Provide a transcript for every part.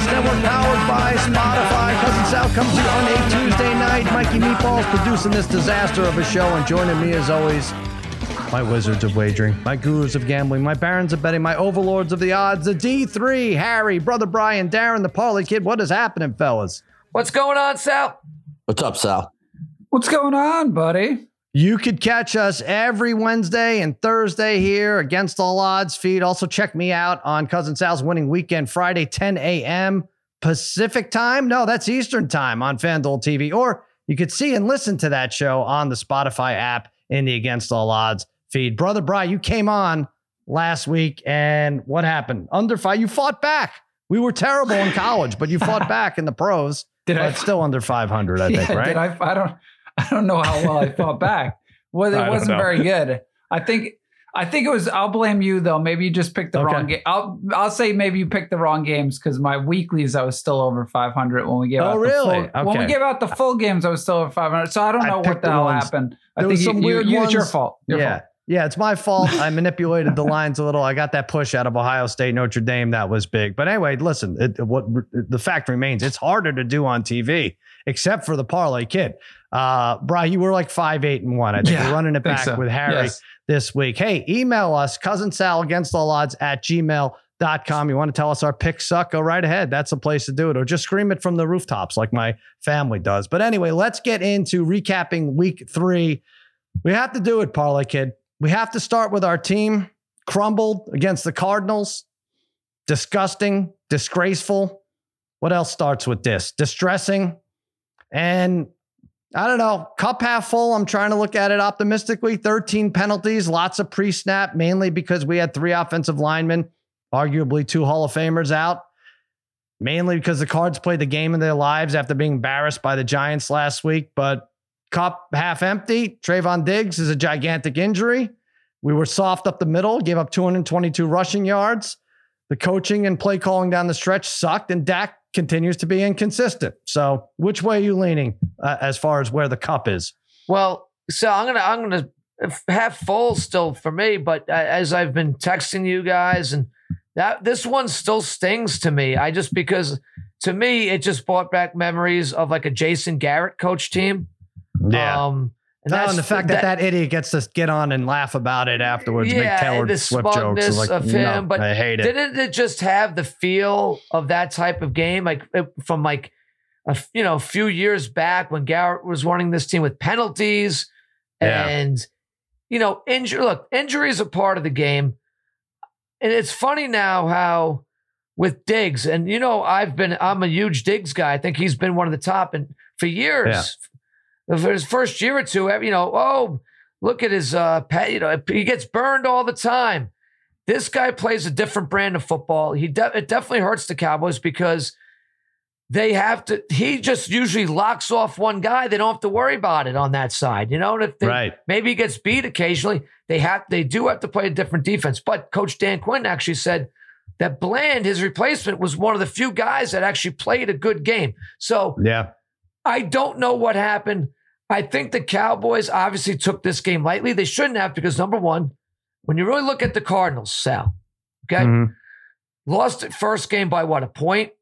Podcast Network powered by Spotify. Cousin Sal comes to you on a Tuesday night. Mikey Meatballs producing this disaster of a show and joining me as always, my wizards of wagering, my gurus of gambling, my barons of betting, my overlords of the odds, the D3, Harry, Brother Brian, Darren, the Parlay Kid. What is happening, fellas? What's going on, Sal? What's up, Sal? What's going on, buddy? You could catch us every Wednesday and Thursday here against all odds feed. Also, check me out on Cousin Sal's winning weekend Friday, 10 a.m. Pacific time. No, that's Eastern time on FanDuel TV. Or you could see and listen to that show on the Spotify app in the Against All Odds feed. Brother Bry, you came on last week and what happened? Under five, you fought back. We were terrible in college, but you fought back in the pros. Did but I? still under 500, I yeah, think, right? Did I? I don't. I don't know how well I fought back. Well, it wasn't know. very good. I think. I think it was. I'll blame you though. Maybe you just picked the Okay. wrong game. I'll. I'll say maybe you picked the wrong games because my weeklies I was still over 500 when we gave Oh, out. really? The full, When we Okay. gave out the full games, I was still over 500. So I don't I know what picked the hell ones- happened. I there think was some you- weird you- It's your fault. Your yeah. fault. Yeah, it's my fault. I manipulated the lines a little. I got that push out of Ohio State, Notre Dame. That was big. But anyway, listen, it, what the fact remains, it's harder to do on TV, except for the parlay kid. Uh, Bri, you were like five, eight, and one. I think Yeah, we're running it back so. with Harry Yes. this week. Hey, email us, cousin Sal against all odds at gmail.com. You want to tell us our picks suck? Go right ahead. That's the place to do it. Or just scream it from the rooftops like my family does. But anyway, let's get into recapping week three. We have to do it, Parlay Kid. We have to start with our team crumbled against the Cardinals. Disgusting, disgraceful. What else starts with this? Distressing. And I don't know, cup half full. I'm trying to look at it optimistically. 13 penalties, lots of pre snap, mainly because we had three offensive linemen, arguably two Hall of Famers out. Mainly because the Cards played the game of their lives after being embarrassed by the Giants last week. But cup half empty. Trevon Diggs is a gigantic injury. We were soft up the middle, gave up 222 rushing yards. The coaching and play calling down the stretch sucked, and Dak continues to be inconsistent. So, which way are you leaning uh, as far as where the cup is? Well, so I'm gonna I'm gonna have full still for me, but uh, as I've been texting you guys, and that this one still stings to me. I just because to me it just brought back memories of like a Jason Garrett coach team. Um, and, Oh, and the fact that, that idiot gets to get on and laugh about it afterwards, Yeah, make Taylor the Swift jokes. like, of no, him, but I hate it. didn't it just have the feel of that type of game, like from like a you know a few years back when Garrett was running this team with penalties Yeah. and you know injury. Look, injuries are part of the game, and it's funny now how with Diggs, and you know I've been I'm a huge Diggs guy. I think he's been one of the top, and for years, for his first year or two, you know, oh look at his uh, pet, you know, he gets burned all the time. This guy plays a different brand of football. He de- it definitely hurts the Cowboys because they have to. He just usually locks off one guy. They don't have to worry about it on that side, you know. And if they, Right. maybe he gets beat occasionally, they have they do have to play a different defense. But Coach Dan Quinn actually said that Bland, his replacement, was one of the few guys that actually played a good game. So yeah. I don't know what happened. I think the Cowboys obviously took this game lightly. They shouldn't have because number one, when you really look at the Cardinals, Sal, okay, Mhm. lost it first game by what a point,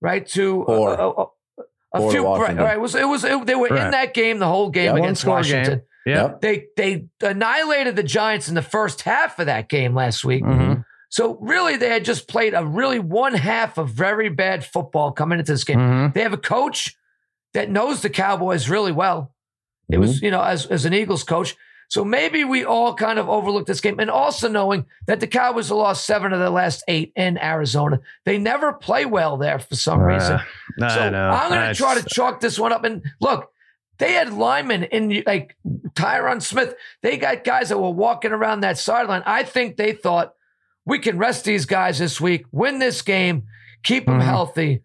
right? To a- Four. a, a- a Four to few. Right, right. It was it was it, they were in that game the whole game Yep. against One-score game. Washington. Yeah. They they annihilated the Giants in the first half of that game last week. Mhm. So really, they had just played a really one half of very bad football coming into this game. Mhm. They have a coach that knows the Cowboys really well. It was, you know, as, as an Eagles coach. So maybe we all kind of overlooked this game. And also knowing that the Cowboys have lost seven of their last eight in Arizona. They never play well there for some reason. Uh, I So know. I'm going to try to chalk this one up. And look, they had linemen in like Tyron Smith. They got guys that were walking around that sideline. I think they thought we can rest these guys this week, win this game, keep them Mhm. healthy,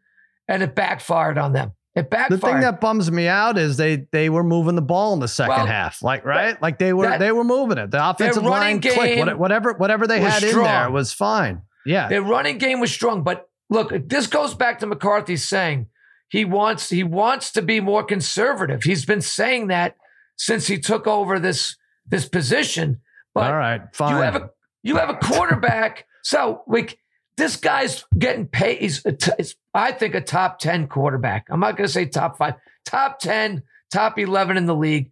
and it backfired on them. It The thing that bums me out is they they were moving the ball in the second Well, half, like right, like they were that- they were moving it. The offensive line clicked, whatever whatever they had in there was fine. Yeah, Their running game was strong, but look, this goes back to McCarthy saying he wants he wants to be more conservative. He's been saying that since he took over this this position. But all right, fine. you have a you have a quarterback. So like this guy's getting paid. He's, he's I think, a top 10 quarterback. I'm not going to say top five, top 10, top 11 in the league.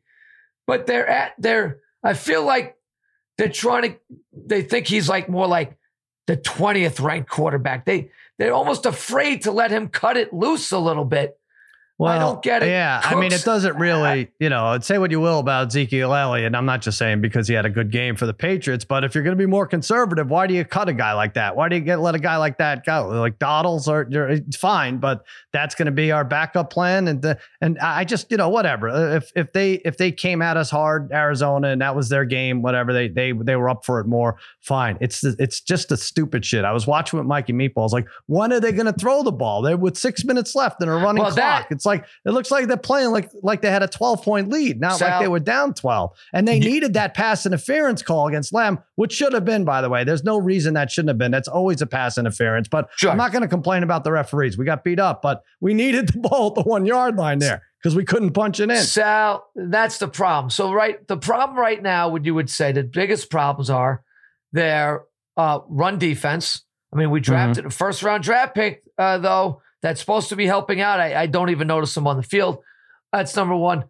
But they're at, they're, I feel like they're trying to, they think he's like more like the 20th ranked quarterback. They, they're almost afraid to let him cut it loose a little bit. Well, I don't get it. Yeah, I mean, it doesn't really, you know, say what you will about Ezekiel Elliott. And I'm not just saying because he had a good game for the Patriots, but if you're going to be more conservative, why do you cut a guy like that? Why do you get let a guy like that go? Like Doddles you're, it's fine, but that's going to be our backup plan. And the, and I just, you know, whatever. Uh, if if they if they came at us hard, Arizona, and that was their game, whatever they they they were up for it more, fine. It's the, it's just the stupid shit. I was watching with Mikey Meatballs. Like, when are they going to throw the ball? They're with six minutes left in a running Well, clock. that- it's like it looks like they're playing like like they had a 12 point lead, not like they were down 12. And they needed that pass interference call against Lamb, which should have been, by the way. There's no reason that shouldn't have been. That's always a pass interference. But Sure. I'm not going to complain about the referees. We got beat up, but we needed the ball at the one yard line there because we couldn't punch it in. Sal, that's the problem. So, right, the problem right now, what you would say, the biggest problems are their uh, run defense. I mean, we drafted a first round draft pick, uh, though, that's supposed to be helping out. I, I don't even notice him on the field. That's number one.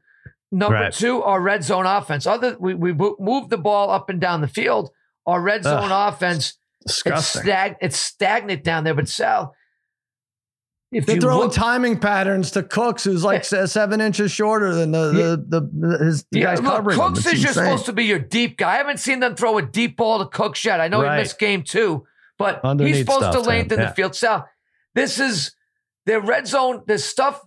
Number Right. two, our red zone offense. Other we we mo- moved the ball up and down the field. Our red zone offense, it's, Disgusting. stag, it's stagnant down there. But Sal, if They're you throwing look, timing patterns to Cooks, who's like se- seven inches shorter than the the, the, his the Yeah, guys look, covering him. Cooks It's is just supposed to be your deep guy. I haven't seen them throw a deep ball to Cooks yet. I know Right. he missed game two, but Underneath he's supposed stuff to to lengthen yeah. the field. Sal, this is their red zone. This stuff.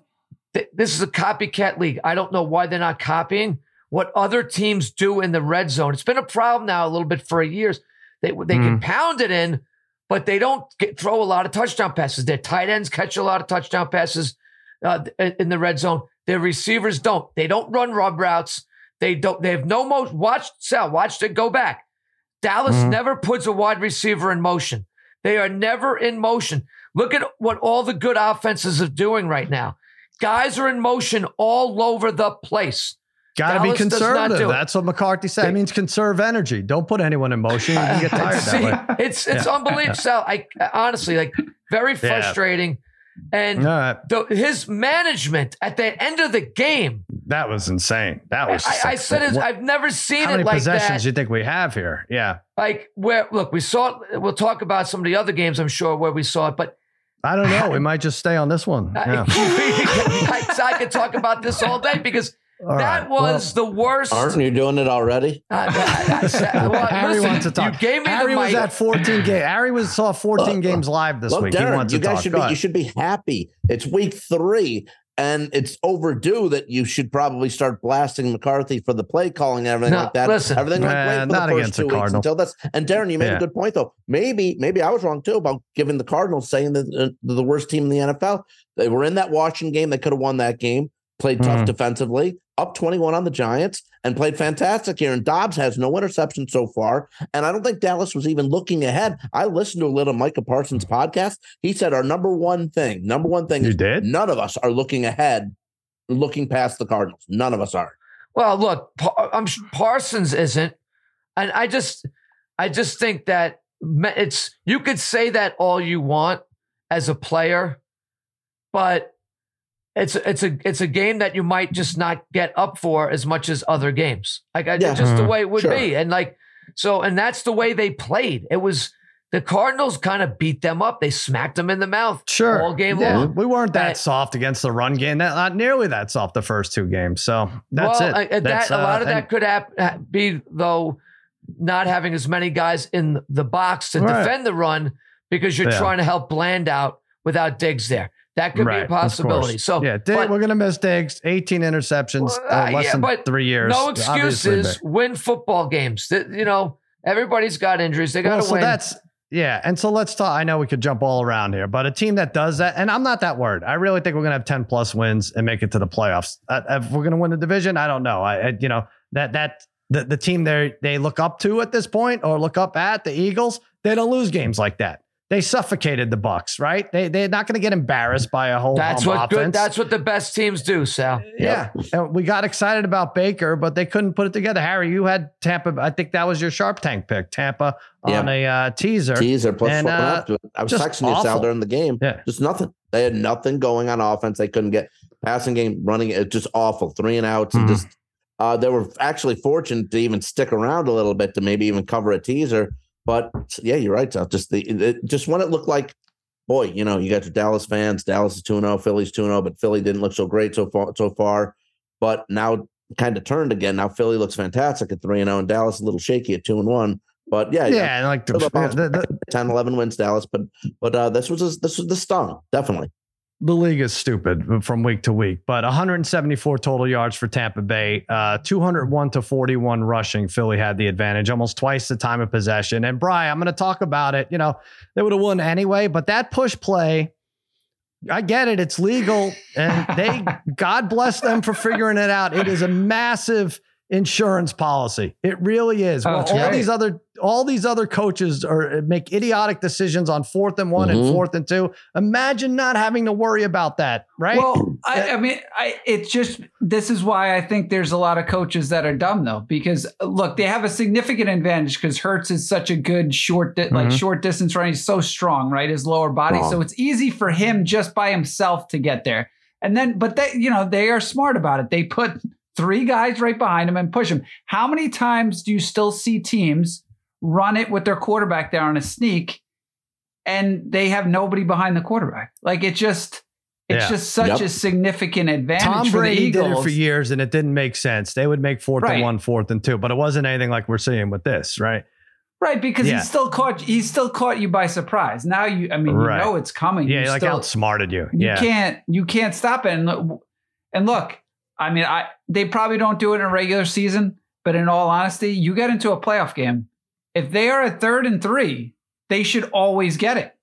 th- This is a copycat league. I don't know why they're not copying what other teams do in the red zone. It's been a problem now a little bit for years. They they Mm. can pound it in, but they don't get, throw a lot of touchdown passes. Their tight ends catch a lot of touchdown passes uh, in the red zone. Their receivers don't. They don't run rub routes. They don't. They have no motion. Watch Sal. Watch it go back. Dallas Mhm. never puts a wide receiver in motion. They are never in motion. Look at what all the good offenses are doing right now. Guys are in motion all over the place. Got to be Dallas does not do conservative. That's what McCarthy said. It means conserve energy. Don't put anyone in motion. You can get tired See, that way. it's it's Yeah. unbelievable. Sal, I honestly like very frustrating. And All right. the, his management at the end of the game, That was insane. That was. I, I said it. I've never seen how it like possessions that. you think we have here? Yeah, like where look, we saw it. We'll talk about some of the other games, I'm sure, where we saw it. But I don't know. We might just stay on this one. Yeah. I, I could talk about this all day because All that right. was the worst. Aren't you doing it already? I- I Well, well, Harry listen, wants to talk. You gave me Harry the was mic. at 14 games. Harry was saw 14 Look, games live this Look, week. he wants you to guys talk. should be you should be happy. It's week three, and it's overdue that you should probably start blasting McCarthy for the play calling and everything No, like that. listen. everything went great for not the against first the weeks Cardinals. until this. And Darren, you made Yeah. a good point though. Maybe maybe I was wrong too about giving the Cardinals saying that uh, the worst team in the NFL. They were in that Washington game. They could have won that game. Played tough Mhm. defensively, up 21 on the Giants, and played fantastic here. And Dobbs has no interception so far. And I don't think Dallas was even looking ahead. I listened to a little Micah Parsons podcast. He said our number one thing, number one thing You is did? none of us are looking ahead, looking past the Cardinals. None of us are. Well, look, Pa- I'm Parsons isn't, and I just, I just think that it's you could say that all you want as a player, but it's it's a it's a game that you might just not get up for as much as other games. Like Yeah. just the Mhm. way it would Sure. be, and like so, and that's the way they played. It was the Cardinals kind of beat them up. They smacked them in the mouth Sure. all game Yeah, long. we weren't that soft against the run game. Not, not nearly that soft the first two games. So that's well, it. I- I- That's, that, a lot uh, of that and- could hap- ha- be though not having as many guys in the box to Right. defend the run because you're Yeah. trying to help Bland out without Diggs there. That could Right, be a possibility. So yeah, but- we're gonna miss Diggs. 18 interceptions, Well, uh, uh, less yeah, than but three years. no excuses. Win football games. You know, everybody's got injuries. They got to Well, so win. that's yeah, and so let's talk. I know we could jump all around here, but a team that does that, and I'm not that worried. I really think we're gonna have 10 plus wins and make it to the playoffs. Uh, if we're gonna win the division, I don't know. I, I you know that that the the team they they look up to at this point or look up at the Eagles, they don't lose games like that. They suffocated the Bucs, right? They they're not going to get embarrassed by a whole That's what offense. good. That's what the best teams do, Sal. yeah. And we got excited about Baker, but they couldn't put it together. Harry, you had Tampa. I think that was your Sharp Tank pick, Tampa on a uh, teaser. Teaser plus And, four uh, half to it. I was just texting you, Sal, awful. during the game. Yeah. Just nothing. They had nothing going on offense. They couldn't get passing game running. It just awful. Three and outs and Mhm. just uh, they were actually fortunate to even stick around a little bit to maybe even cover a teaser. But yeah, you're right, Sal. Just the it, just when it looked like, boy, you know, you got your Dallas fans. Dallas is two 0 Philly's two 0 but Philly didn't look so great so far. So far, but now kind of turned again. Now Philly looks fantastic at three and zero, and Dallas a little shaky at two and one. But yeah, yeah, and like the, the, the, 10 11 wins Dallas, but but uh, this was a, this was the stung definitely. The league is stupid from week to week, but 174 total yards for Tampa Bay, uh, 201 to 41 rushing. Philly had the advantage, almost twice the time of possession. And Brian, I'm going to talk about it. You know, they would have won anyway, but that push play, I get it. It's legal, and they, God bless them for figuring it out. It is a massive insurance policy. It really is. Oh, Well, all these other all these other coaches are make idiotic decisions on fourth and one and Mhm. fourth and two. Imagine not having to worry about that, right? Well, I, I mean, I, it's just this is why I think there's a lot of coaches that are dumb though, because look, they have a significant advantage because Hurts is such a good short, di- like Mhm. short distance runner. He's so strong, right? His lower body, so it's easy for him just by himself to get there. And then, but they, you know, they are smart about it. They put three guys right behind him and push him. How many times do you still see teams run it with their quarterback there on a sneak? And they have nobody behind the quarterback. Like it just, it's Yeah. just such Yep. a significant advantage Tom for the Brady did it for years and it didn't make sense. They would make fourth and one, fourth and two, but it wasn't anything like we're seeing with this, right? right, because Yeah. he still caught he still caught you by surprise. Now you I mean Right. you know it's coming. Yeah, you like still, outsmarted you. you yeah. can't you can't stop it. And, look- and look, I mean, I they probably don't do it in a regular season, but in all honesty, you get into a playoff game. If they are at third and three, they should always get it.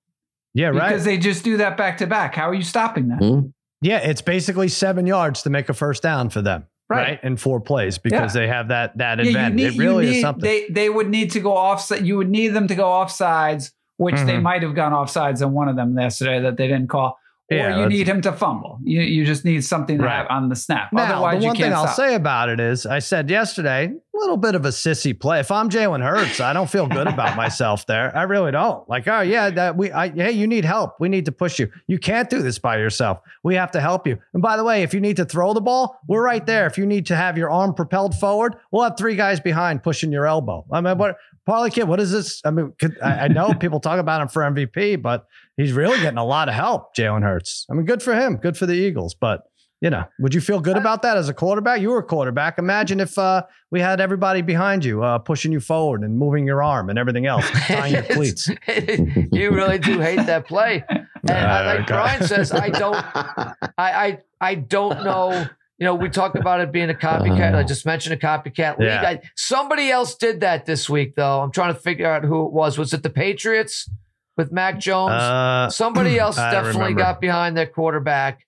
Yeah, right. Because they just do that back to back. How are you stopping that? Hmm? yeah, it's basically seven yards to make a first down for them, right? Right. In four plays because they have that that Yeah, advantage. need- it really need- is something. They they would need to go off. You would need them to go off sides, which they Mhm. might have gone off sides on one of them yesterday that they didn't call. Or you need him to fumble. You you just need something to Right. have on the snap. now, Otherwise, the one you can't thing I'll stop. say about it is, I said yesterday, a little bit of a sissy play. If I'm Jalen Hurts, I don't feel good about myself there. I really don't. Like, oh yeah, that we, I, hey, you need help. We need to push you. You can't do this by yourself. We have to help you. And by the way, if you need to throw the ball, we're right there. If you need to have your arm propelled forward, we'll have three guys behind pushing your elbow. I mean, what? Parlay kid, what is this? I mean, could, I, I know people talk about him for MVP, but he's really getting a lot of help. Jalen Hurts. I mean, good for him. Good for the Eagles, but you know, would you feel good about that as a quarterback? You were a quarterback. Imagine if uh, we had everybody behind you, uh, pushing you forward and moving your arm and everything else, tying your cleats. you really do hate that play. And I- Uh, like God. Brian says, I don't, I, I, I don't know. You know, we talked about it being a copycat. I just mentioned a copycat league. Yeah. I, somebody else did that this week, though. I'm trying to figure out who it was. Was it the Patriots with Mac Jones? Uh, somebody else definitely got behind their quarterback.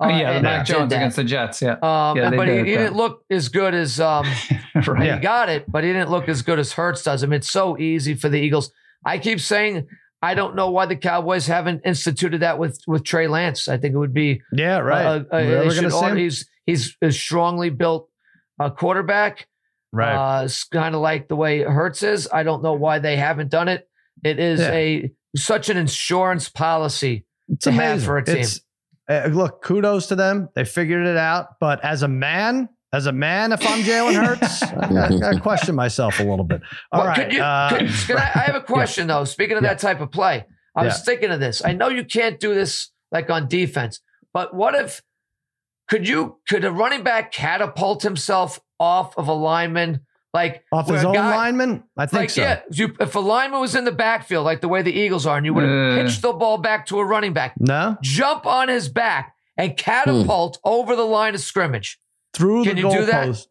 Oh, uh, yeah, Mac Jones that. against the Jets. Yeah, Um, Yeah, but he, did he that. didn't look as good as um, right. He got it, but he didn't look as good as Hurts does. I mean, it's so easy for the Eagles. I keep saying I don't know why the Cowboys haven't instituted that with with Trey Lance. I think it would be yeah, right. uh, uh, We're they ever should gonna see he's he's a strongly built uh, quarterback. right. Uh, it's kind of like the way Hurts is. I don't know why they haven't done it. It is Yeah. a such an insurance policy. it's to have for a team. It's, uh, look, kudos to them. They figured it out. But as a man, as a man, if I'm Jalen Hurts, I, I, question myself a little bit. All Well, right. could you- uh, could- can I, I have a question though. Speaking of Yeah. that type of play, I was thinking of this. I know you can't do this like on defense, but what if could you could a running back catapult himself off of a lineman like off his own guy- lineman? I think Like so. yeah, you, if a lineman was in the backfield like the way the Eagles are, and you would have Uh. pitched the ball back to a running back, No? jump on his back and catapult over the line of scrimmage. Through Can the you do that? goalpost.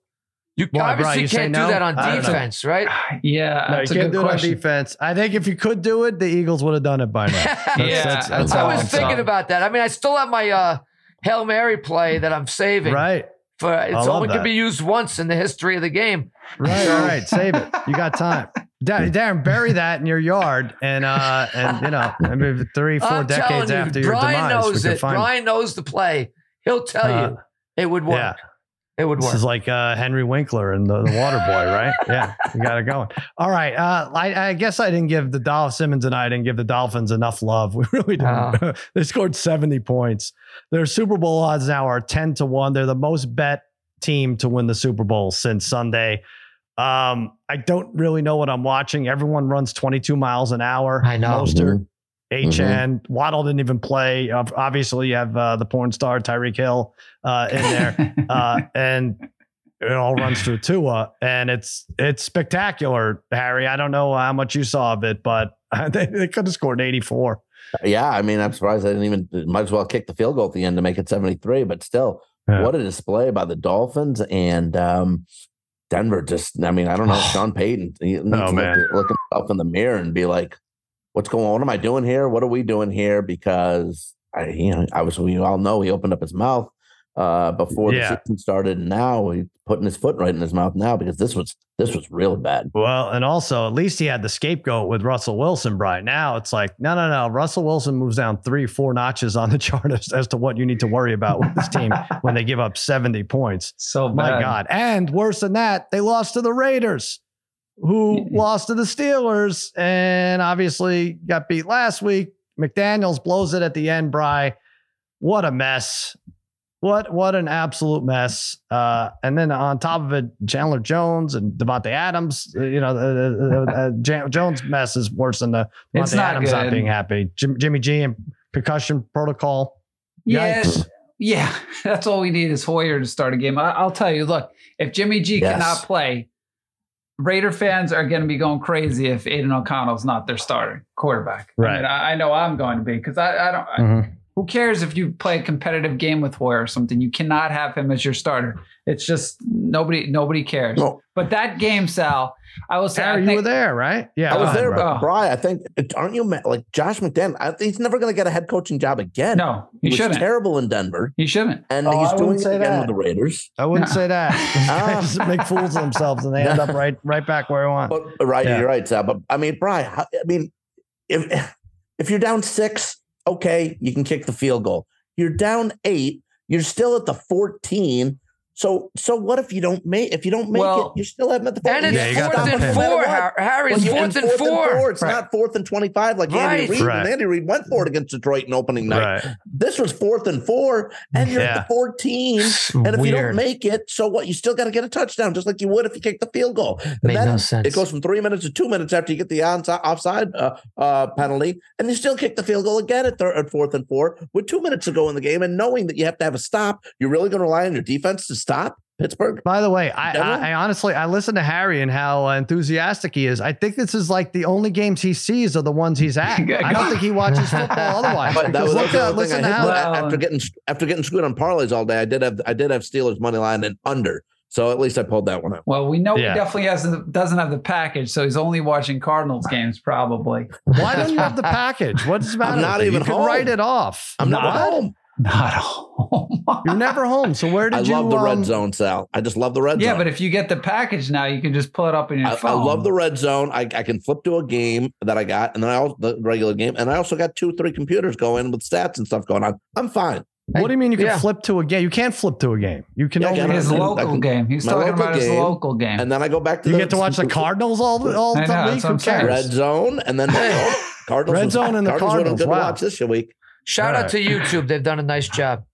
You Why, obviously Brian, you can't do no? that on I don't know. defense, right? Yeah, No, you that's a can't good do it on defense. I think if you could do it, the Eagles would have done it by now. That's, Yeah, that's, that's I was I'm thinking saying. about that. I mean, I still have my uh, Hail Mary play that I'm saving. right. For it's only that. can be used once in the history of the game. Right, all right. Save it. You got time. Da- Darren, bury that in your yard, and uh, and you know, I mean, three, 4 I'm decades you, after your Brian demise, we knows it. find. Brian knows the play. He'll tell Uh, you it would work. yeah. It would This work. is like uh, Henry Winkler and the, the Water Boy, right? Yeah, we got it going. All right. Uh, I, I guess I didn't give the Dolphins Simmons and I didn't give the Dolphins enough love. We really didn't. they scored 70 points. Their Super Bowl odds now are 10 to 1. They're the most bet team to win the Super Bowl since Sunday. Um, I don't really know what I'm watching. Everyone runs 22 miles an hour. I know. Mostert, Mhm. Achane, Waddle didn't even play. Obviously, you have uh, the porn star Tyreek Hill uh, in there uh, and it all runs through Tua, and it's it's spectacular, Harry. I don't know how much you saw of it, but they, they could have scored 84. Yeah, I mean, I'm surprised they didn't even might as well kick the field goal at the end to make it 73, but still, Yeah. what a display by the Dolphins and um Denver just I mean, I don't know, Sean Payton he needs Oh, to man. look, look himself in the mirror and be like, what's going on? What am I doing here? What are we doing here? Because I you know, I was, we all know he opened up his mouth uh before Yeah. the season started and now he's putting his foot right in his mouth now because this was this was real bad. Well, and also at least he had the scapegoat with Russell Wilson, Brian. Now it's like, no, no, no. Russell Wilson moves down three, four notches on the chart as, as to what you need to worry about with this team when they give up 70 points. so My bad. God. And worse than that, they lost to the Raiders, who lost to the Steelers and obviously got beat last week. McDaniels blows it at the end, Bry. What a mess. What what an absolute mess. Uh, and then on top of it, Chandler Jones and Davante Adams. uh, You know, uh, uh, uh, Jan- Jones' mess is worse than the Davante not Adams not being happy. Jim, Jimmy G and concussion protocol. Yeah, Yikes. yeah. That's all we need is Hoyer to start a game. I, I'll tell you. Look, if Jimmy G Yes. cannot play, Raider fans are going to be going crazy if Aidan O'Connell's not their starter quarterback. I, Right. mean, I, I know I'm going to be because I, I don't. I, Mhm. Who cares if you play a competitive game with Hoyer or something? You cannot have him as your starter. It's just nobody. Nobody cares. No. But that game, Sal, I will say. I Harry, you were there, right? Yeah, I was there, bro. but Bry, I think aren't you like Josh McDaniel? I, he's never going to get a head coaching job again. No, he he was shouldn't. terrible in Denver, He shouldn't. and Oh, he's I doing wouldn't it again that. with the Raiders. I wouldn't No. say that. Ah. Just make fools of themselves, and they end up right, right back where I want. But right, Yeah. you're right, Sal. But I mean, Bry, how- I mean, if if you're down six, okay, you can kick the field goal. You're down eight, you're still at the 14. So so what if you don't make if you don't make Well- it, you're still at the And it's Yeah, fourth that and pin. four. No matter what. Har- Harry, it's Well, fourth and and four. It's Right. not fourth and 25 like Right. Andy Reid. Right. And Andy Reid went for it against Detroit in opening night. Right. This was fourth and four, and you're Yeah. at the 14. And if you don't make it, so what? You still got to get a touchdown, just like you would if you kicked the field goal. And Made then no sense. It goes from three minutes to two minutes after you get the onside, offside uh, uh, penalty, and you still kick the field goal again at, third, at fourth and four with two minutes to go in the game, and knowing that you have to have a stop. You're really going to rely on your defense to stop Pittsburgh? By the way, I, I, I honestly I listen to Harry and how uh, enthusiastic he is. I think this is like the only games he sees are the ones he's at. I don't think he watches football otherwise. But that Because was, look was at, uh, listen to how hit. Well- after getting after getting screwed on parlays all day. I did have I did have Steelers money line and under, so at least I pulled that one out. Well, we know Yeah. he definitely has doesn't have the package, so he's only watching Cardinals games probably. why don't you have the package? What's the matter? not with you? even you can home. write it off. I'm not What? home. Not home. You're never home. So where did I you? I love the um, red zone, Sal. I just love the red yeah, zone. Yeah, but if you get the package now, you can just pull it up in your I, I love the red zone. I, I can flip to a game that I got, and then I also the regular game, and I also got two, three computers going with stats and stuff going on. I'm fine. What do you mean you can Yeah. flip to a game? You can't flip to a game. You can Yeah, I only. can. his can- local can- game. He's talking local about his local game. And then I go back to You the get to watch the Cardinals all all I the know, week. Who cares? red zone, and then Cardinals. Red was- zone and the were Cardinals, good wow. to watch this week. Shout All out to YouTube. They've done a nice job.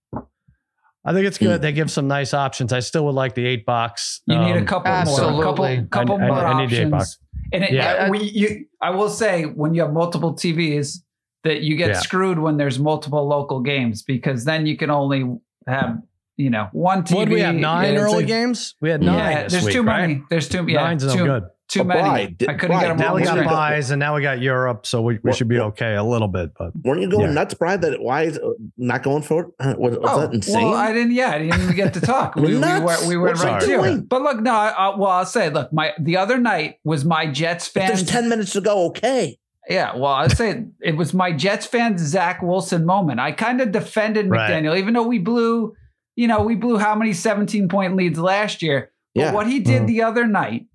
I think it's good. They give some nice options. I still would like the eight box. you need a Um, couple more, absolutely. couple, couple I- I- more I need the eight options. And it, Yeah. uh, we, you, I will say, when you have multiple TVs, that you get Yeah. screwed when there's multiple local games because then you can only have you know one TV. What did we have? Nine Yeah, early a- games. We had nine. Yeah, this there's week, too right? many. There's too yeah, Nine's no too, good. Too But many. Brian, I couldn't Brian, get them Now we got buys, and now we got Europe, so we, we Well, should be well- okay a little bit. But Weren't you going Yeah. nuts, Brian? That why is uh, not going for it? Uh, Was, was Oh, that insane? well, I didn't. Yeah, I didn't even get to talk. we, we, Nuts. were, we went right he to it. But look, no. I, I, well, I'll say, look, my the other night was my Jets if there's ten minutes to go, okay. Yeah, well, I'd say it was my Jets fans Zach Wilson moment. I kind of defended Right. McDaniel, even though we blew, you know, we blew how many 17 point leads last year. But Yeah. what he did Mhm. the other night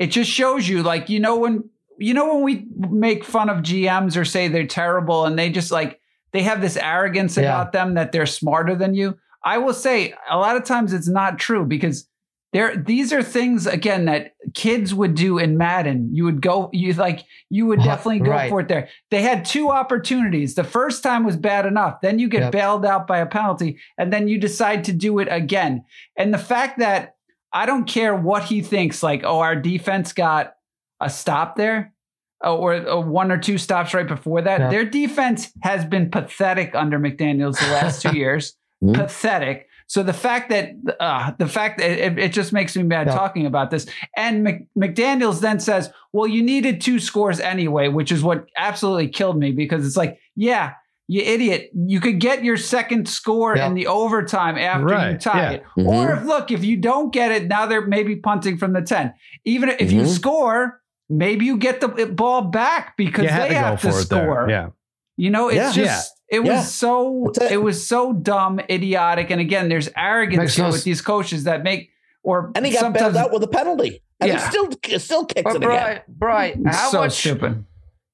it just shows you like you know when you know when we make fun of GMs or say they're terrible and they just like they have this arrogance Yeah. about them that they're smarter than you. I will say a lot of times it's not true because there these are things again that kids would do in Madden. You would go you like you would Uh, definitely go right. for it there. They had two opportunities. The first time was bad enough. Then you get Yep. bailed out by a penalty and then you decide to do it again. And the fact that I don't care what he thinks like oh our defense got a stop there oh, or, or one or two stops right before that. Yeah. Their defense has been pathetic under McDaniels the last two years. Mhm. Pathetic. So the fact that uh, the fact that it, it just makes me mad Yeah. talking about this. And Mc, McDaniel's then says, "Well, you needed two scores anyway," which is what absolutely killed me because it's like, yeah, you idiot, you could get your second score Yeah. in the overtime after you tie yeah. it. Mhm. Or if look, if you don't get it, now they're maybe punting from the ten. Even if you Mhm. score, maybe you get the ball back because You they to have to for it there. score. Yeah. You know, it's Yeah. just it was Yeah. so it. it. was so dumb, idiotic, and again, there's arrogance Makes here no with these coaches that make or And he got bailed out with a penalty. And Yeah. he still still kicks But it again. Brian, Brian, how so much? stupid.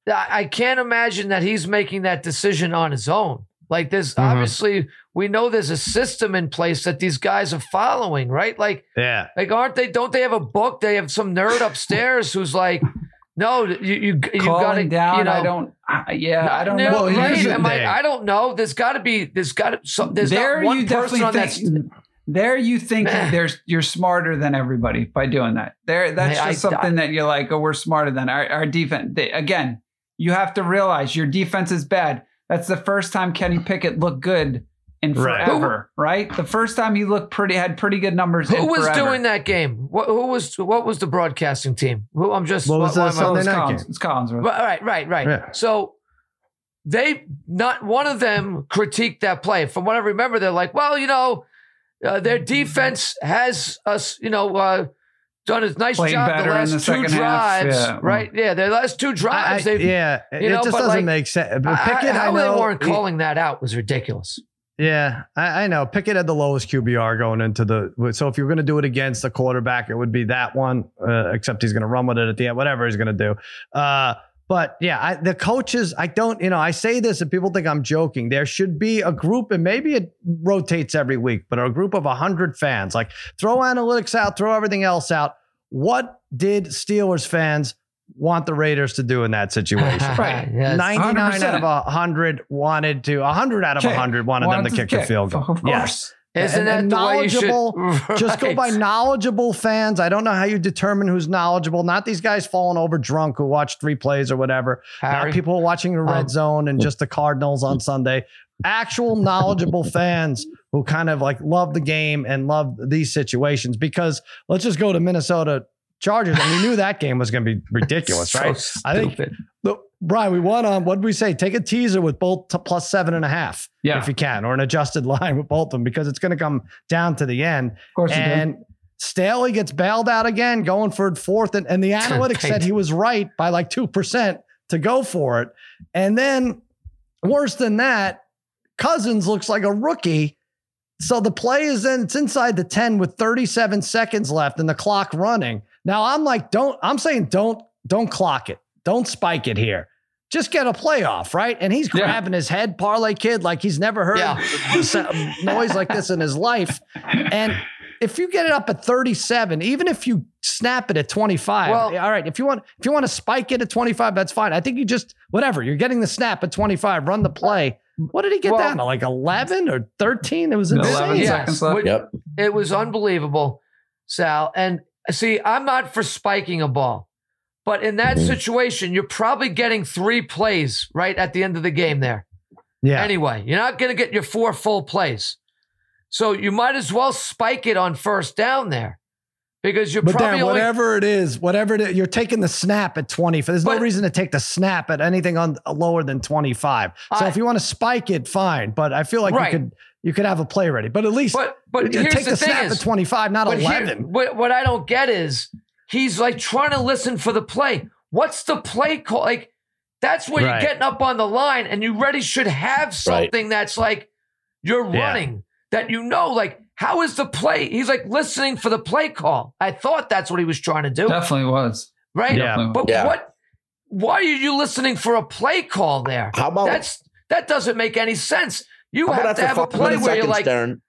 I I can't imagine that he's making that decision on his own. Like there's Mhm. obviously we know there's a system in place that these guys are following, right? Like Yeah. like aren't they? Don't they have a book? They have some nerd upstairs who's like, no, you you you got to down, You know, I don't. I- yeah, I don't No, know. Well, right? Am I. I don't know. There's got to be. There's got to. So, there's there not one you person definitely on that. think. There you think there's you're smarter than everybody by doing that. There, that's Man, just I- something that you're like, oh, we're smarter than our, our defense. They, again, you have to realize your defense is bad. That's the first time Kenny Pickett looked good in forever, right? The first time he looked pretty, had pretty good numbers. Who in was forever. doing that game? What, who was? What was the broadcasting team? Who I'm just. What was why the am I- Sunday it's night Collins. game? It's Collinsworth. Right, right, right. Yeah. So they not one of them critiqued that play. From what I remember, they're like, well, you know, uh, their defense has us, you know, uh, done a nice Played job the last the two drives, Yeah. right? Yeah, their last two I, drives. They, yeah. you it know, just doesn't like, make sense. But Pickett, I, how know. they weren't he- calling that out was ridiculous. Yeah, I, I know. Pickett had the lowest QBR going into the. So if you're going to do it against a quarterback, it would be that one. Uh, except he's going to run with it at the end, whatever he's going to do. Uh, but yeah, I, the coaches. I don't. You know, I say this and people think I'm joking. There should be a group, and maybe it rotates every week, but a group of hundred fans. Like throw analytics out, throw everything else out. What did Steelers fans want the Raiders to do in that situation? Right. Yes. 99 out 100%. of 100 wanted to 100 out of Kick. 100 wanted, them Wanted to to kick the kick. field goal. Of Yes. Isn't And- that and the you should? knowledgeable- Just go by knowledgeable fans. I don't know how you determine who's knowledgeable. Not these guys falling over drunk who watch three plays or whatever. Harry. Not people watching the red Um, zone and just the Cardinals on Sunday. Actual knowledgeable fans who kind of like love the game and love these situations. Because let's just go to Minnesota Chargers. And we knew that game was going to be ridiculous, So right? I think- stupid. Brian, we won on um, what did we say? Take a teaser with both to plus seven and a half, Yeah, if you can, or an adjusted line with both of them, because it's going to come down to the end. of course. And Staley gets bailed out again, going for fourth, and, and the analytics said he was right by like two percent to go for it. And then, worse than that, Cousins looks like a rookie. So the play is then it's inside the 10 with 37 seconds left and the clock running. Now I'm like, don't I'm saying don't don't clock it. Don't spike it here. Just get a playoff, right? And he's Yeah. grabbing his head, parlay kid, like he's never heard Yeah. the noise like this in his life. And if you get it up at 37, even if you snap it at 25, Well- all right. If you want, if you want to spike it at 25, that's fine. I think you just whatever. You're getting the snap at 25, run the play. What did he get Well- down to? Like 11 or 13? It was 11 insane. Yes. seconds left. What- Yep. It was unbelievable, Sal. And see, I'm not for spiking a ball, but in that Mhm. situation, you're probably getting three plays right at the end of the game there. Yeah. Anyway, you're not going to get your four full plays. So you might as well spike it on first down there because you're But probably only. whatever it is, whatever it is, you're taking the snap at 20. There's no reason to take the snap at anything on lower than 25. So I- if you want to spike it, fine. But I feel like Right. you could you could have a play ready. But at least but but take the, the, snap is, at 25, not but here- 11. what, what I don't get is he's like trying to listen for the play. What's the play call? Like that's where Right. you're getting up on the line, and you already should have something that's like you're Yeah. running that you know. Like how is the play? He's like listening for the play call. I thought that's what he was trying to do, Definitely was. right? Yeah. But Yeah. what? Why are you listening for a play call there? How about That's that doesn't make any sense. You have to have a five play minutes, where you're seconds, like, Darren?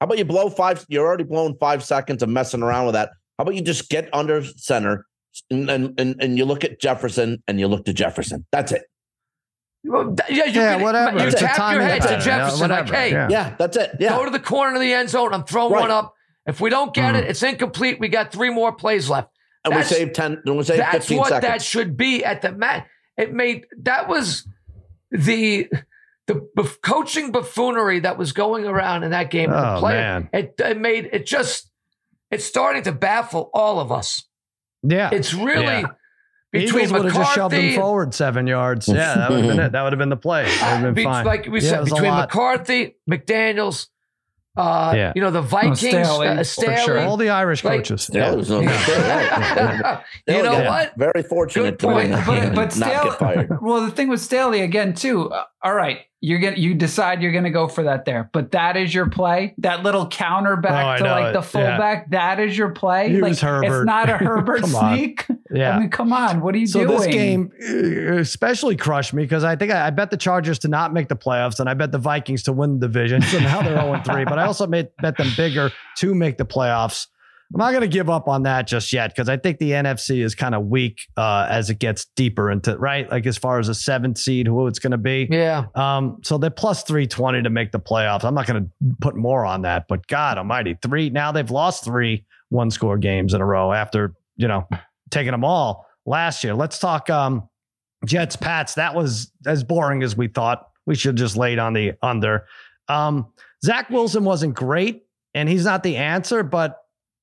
How about you blow five? You're already blowing five seconds of messing around with that. How about you just get under center and and, and, and you look at Jefferson and you look to Jefferson. That's it. well, yeah, you Yeah, can- whatever. You It's tap your head to pattern, yeah, Jefferson, like, hey, yeah. Yeah, that's it. Yeah. go to the corner of the end zone. I'm throwing Right. one up. If we don't get Mm. it, it's incomplete. We got three more plays left. and we that's- save 10, and we save That's 15 what seconds. that should be at the mat. It made that was the the buff- coaching buffoonery that was going around in that game. the Oh, player, man. It, it made it just it's starting to baffle all of us. Yeah. It's really Yeah. between Eagles would have just shoved him forward seven yards. Yeah, that would have been it. That would have been the play. That would have been fine. like we Yeah, said, between. McCarthy, McDaniels, uh, Yeah. you know the Vikings, Staley, uh, Staley. sure. All the Irish Like- coaches. Yeah, Yeah. it was no mistake. Right. you know Yeah. what? Very fortunate Good point. not, But, but not Staley, get fired. well, the thing with Staley again too. uh, all right, you're gonna you decide you're gonna go for that there, but that is your play. That little counter Oh, back I to like it. the Yeah. fullback. That is your play. Use like Herbert. it's not a Herbert sneak. Yeah. I mean, come on, what are you so doing? this game uh, especially crushed me because I think I, I bet the Chargers to not make the playoffs and I bet the Vikings to win the division. So now they're 0 3, but I also made, bet them bigger to make the playoffs. I'm not going to give up on that just yet because I think the NFC is kind of weak uh, as it gets deeper into right, like as far as a seventh seed, who it's going to be. Yeah, Um, so they're plus 320 to make the playoffs. I'm not going to put more on that, but God almighty, three now they've lost three one score games in a row after, you know, taking them all last year. Let's talk um Jets Pats. That was as boring as we thought. We should just laid on the under. Um, Zach Wilson wasn't great, and he's not the answer, but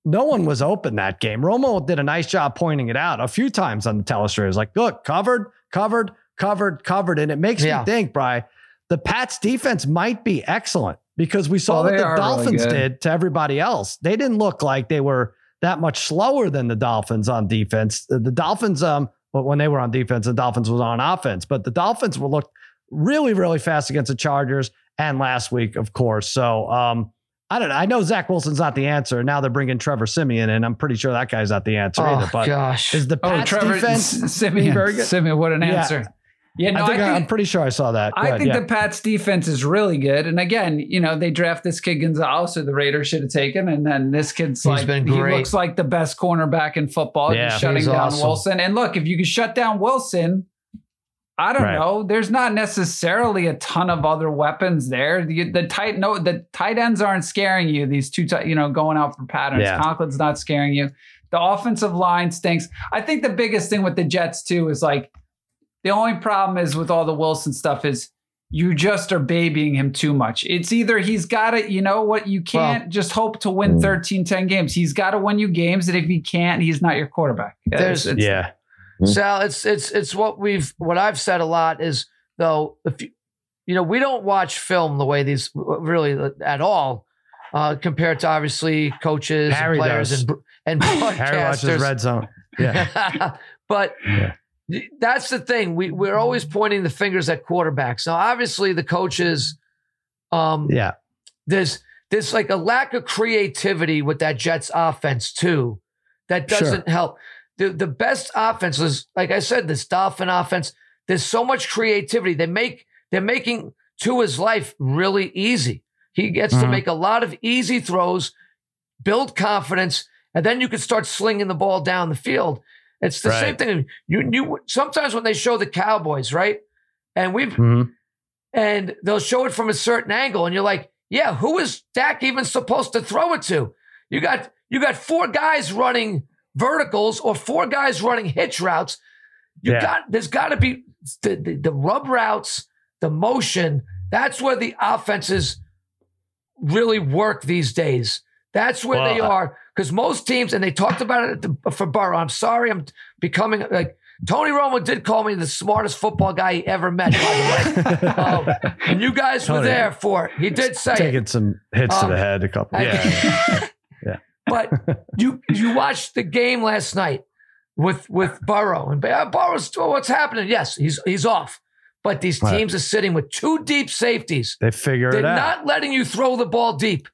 no one was open that game. Romo did a nice job pointing it out a few times on the telestrator. Like, look, covered, covered, covered, covered. And it makes Yeah. me think, Bry, the Pats defense might be excellent because we saw Well, what the are really Dolphins did to everybody else. They didn't look like they were that much slower than the Dolphins on defense. The, the Dolphins, um, well, when they were on defense, the Dolphins was on offense, but the Dolphins were looked really, really fast against the Chargers and last week, of course. So, um, I don't know. I know Zach Wilson's not the answer. Now they're bringing Trevor Siemian, and I'm pretty sure that guy's not the answer oh, either. oh But gosh, is the oh, Pats Trevor defense? S- Siemian. Siemian, what an Yeah. answer. Yeah, no, I think, I I am pretty sure I saw that. Go I ahead, think yeah. the Pats defense is really good. And again, you know, they draft this kid Gonzalez, who the Raiders should have taken. And then this kid's He's like, been he looks like the best cornerback in football. Yeah, just shutting down awesome. Wilson. And look, if you can shut down Wilson, I don't Right. know. There's not necessarily a ton of other weapons there. The, the tight no, the tight ends aren't scaring you. These two, tight, you know, going out for patterns. Yeah. Conklin's not scaring you. The offensive line stinks. I think the biggest thing with the Jets too is like the only problem is with all the Wilson stuff is you just are babying him too much. It's either he's got to, you know what, you can't just hope to win mm. 13, 10 games. He's got to win you games. And if he can't, he's not your quarterback. There's- It's- yeah. Sal, it's it's it's what we've what I've said a lot is though if you you know we don't watch film the way these really at all uh, compared to obviously coaches Harry and players does. and and Harry watches. Red Zone. Yeah. but Yeah. that's the thing. We we're always pointing the fingers at quarterbacks. Now, obviously, the coaches, um, Yeah. there's there's like a lack of creativity with that Jets offense too. That doesn't help. The the best offenses, like I said, this Dolphin offense. There's so much creativity. They make they're making Tua's life really easy. He gets to Mhm. make a lot of easy throws, build confidence, and then you can start slinging the ball down the field. It's the same thing. You you sometimes when they show the Cowboys, right? And we've Mhm. and they'll show it from a certain angle, and you're like, yeah, who is Dak even supposed to throw it to? You got you got four guys running verticals or four guys running hitch routes. You Yeah. got there's got to be the, the the rub routes, the motion. That's where the offenses really work these days. That's where they are because most teams, and they talked about it at the, for Burrow. I'm sorry, I'm becoming like Tony Romo did call me the smartest football guy he ever met. By the way, um, and you guys were there for it. He did say it. Taking some hits to Um, the head a couple. I- Yeah. But you you watched the game last night with with Burrow and uh, Burrow's oh, what's happening? Yes, he's he's off. But these Right. teams are sitting with two deep safeties. They figure They're it out. not letting you throw the ball deep.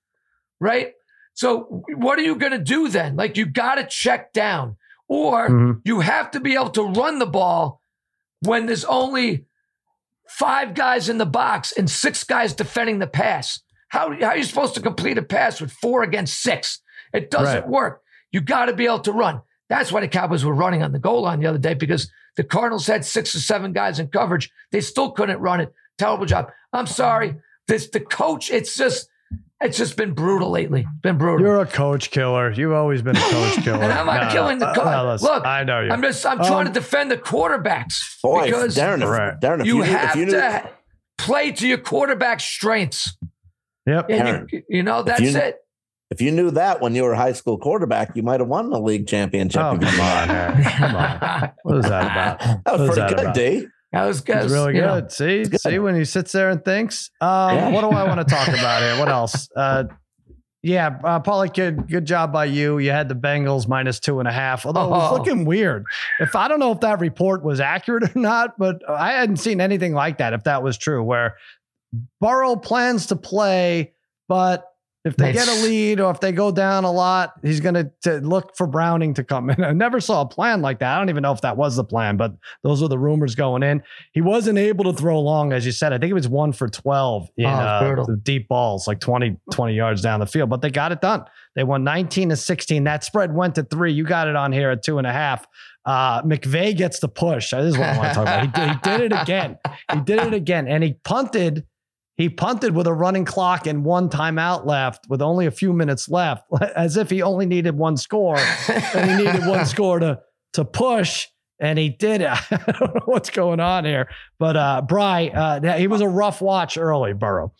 right? So what are you going to do then? Like you got to check down, or Mhm. you have to be able to run the ball when there's only five guys in the box and six guys defending the pass. How, how are you supposed to complete a pass with four against six? It doesn't Right. work. You got to be able to run. That's why the Cowboys were running on the goal line the other day because the Cardinals had six or seven guys in coverage. They still couldn't run it. Terrible job. I'm sorry. This the coach. It's just it's just been brutal lately. Been brutal. You're a coach killer. You've always been a coach killer. And I'm not killing the uh, coach. no, Look, I know you. I'm just I'm trying Um, to defend the quarterbacks Boy, because Darren, if, Right. Darren, if you, you, knew, have if you knew, to play to your quarterback strengths. yep. And Aaron, you, you know that's you- it. If you knew that when you were a high school quarterback, you might have won the league championship. Oh, if come on, that. Come on. What is that about? That What was is pretty that good, about? D. That was good. It's really you know. good. See, good. see when he sits there and thinks. Um, Yeah. What do I want to talk about here? What else? Uh, yeah, uh, Paulie, good, good job by you. You had the Bengals minus two and a half, although it was Oh. looking weird. If I don't know if that report was accurate or not, but I hadn't seen anything like that. If that was true, where Burrow plans to play, but if they get a lead or if they go down a lot, he's going to look for Browning to come in. I never saw a plan like that. I don't even know if that was the plan, but those were the rumors going in. He wasn't able to throw long, as you said. I think it was one for 12 in Oh, uh, the deep balls, like 20, 20 yards down the field, but they got it done. They won 19 to 16. That spread went to three. You got it on here at two and a half. Uh, McVay gets the push. This is what I want to talk about. He did, he did it again. He did it again. And he punted. He punted with a running clock and one timeout left with only a few minutes left, as if he only needed one score and he needed one score to to push, and he did it. I don't know what's going on here, but uh, Bry, uh, he was a rough watch early, Burrow.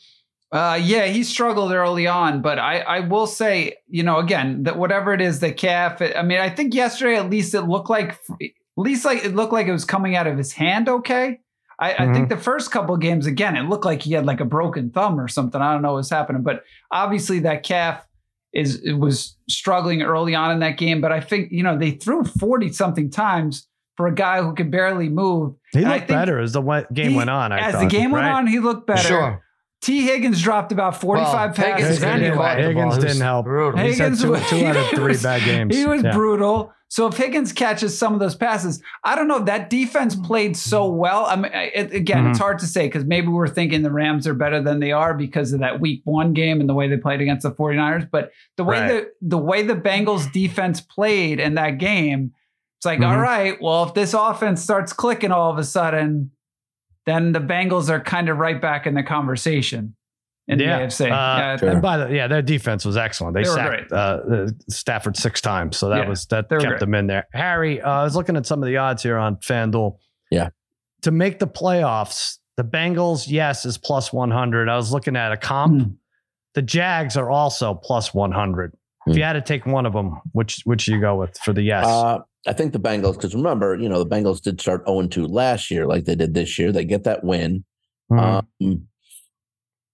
Uh, yeah, he struggled early on, but I, I will say, you know, again, that whatever it is, the calf. I mean, I think yesterday at least it looked like, at least like it looked like it was coming out of his hand. Okay, I, I mm-hmm. think the first couple games again, it looked like he had like a broken thumb or something. I don't know what's happening, but obviously that calf is it was struggling early on in that game. But I think you know they threw forty something times for a guy who could barely move. He And looked better as the game he- went on. I as thought, the game went on, he looked better. Sure. T. Higgins dropped about 45 Well, passes Higgins couldn't didn't do anyway. it. Higgins was didn't help. Brutal. He said two- two out of three was- bad games. He was Yeah. brutal. So if Higgins catches some of those passes, I don't know. That defense played so well. I mean, it, again, it's Mm-hmm. hard to say because maybe we're thinking the Rams are better than they are because of that Week One game and the way they played against the 49ers. But the way Right. the the way the Bengals defense played in that game, it's like, Mhm. all right, well, if this offense starts clicking all of a sudden, then the Bengals are kind of right back in the conversation in Yeah. the AFC. Uh, yeah, Sure. And by the yeah, their defense was excellent. They, They sacked uh, uh, Stafford six times, so that Yeah, was that kept great. them in there. Harry, uh, I was looking at some of the odds here on FanDuel. Yeah. to make the playoffs, the Bengals, yes, is plus one hundred. I was looking at a comp. Hmm. The Jags are also plus one hundred. If Hmm. you had to take one of them, which which you go with for the yes? Uh, I think the Bengals, because remember, you know, the Bengals did start 0 2 last year, like they did this year. They get that win. Mhm. Um,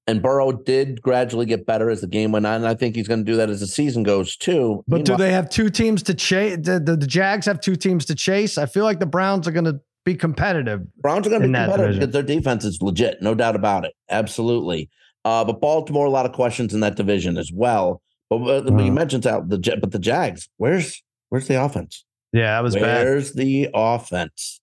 and Burrow did gradually get better as the game went on. And I think he's going to do that as the season goes too. but do they have two teams to chase? The, the, the Jags have two teams to chase. I feel like the Browns are going to be competitive. Browns are going to be competitive division. because their defense is legit, no doubt about it. Absolutely. Uh, but Baltimore, a lot of questions in that division as well. But, but you Mhm. mentioned out the but the Jags, where's where's the offense? Yeah, that was bad. Where's the offense?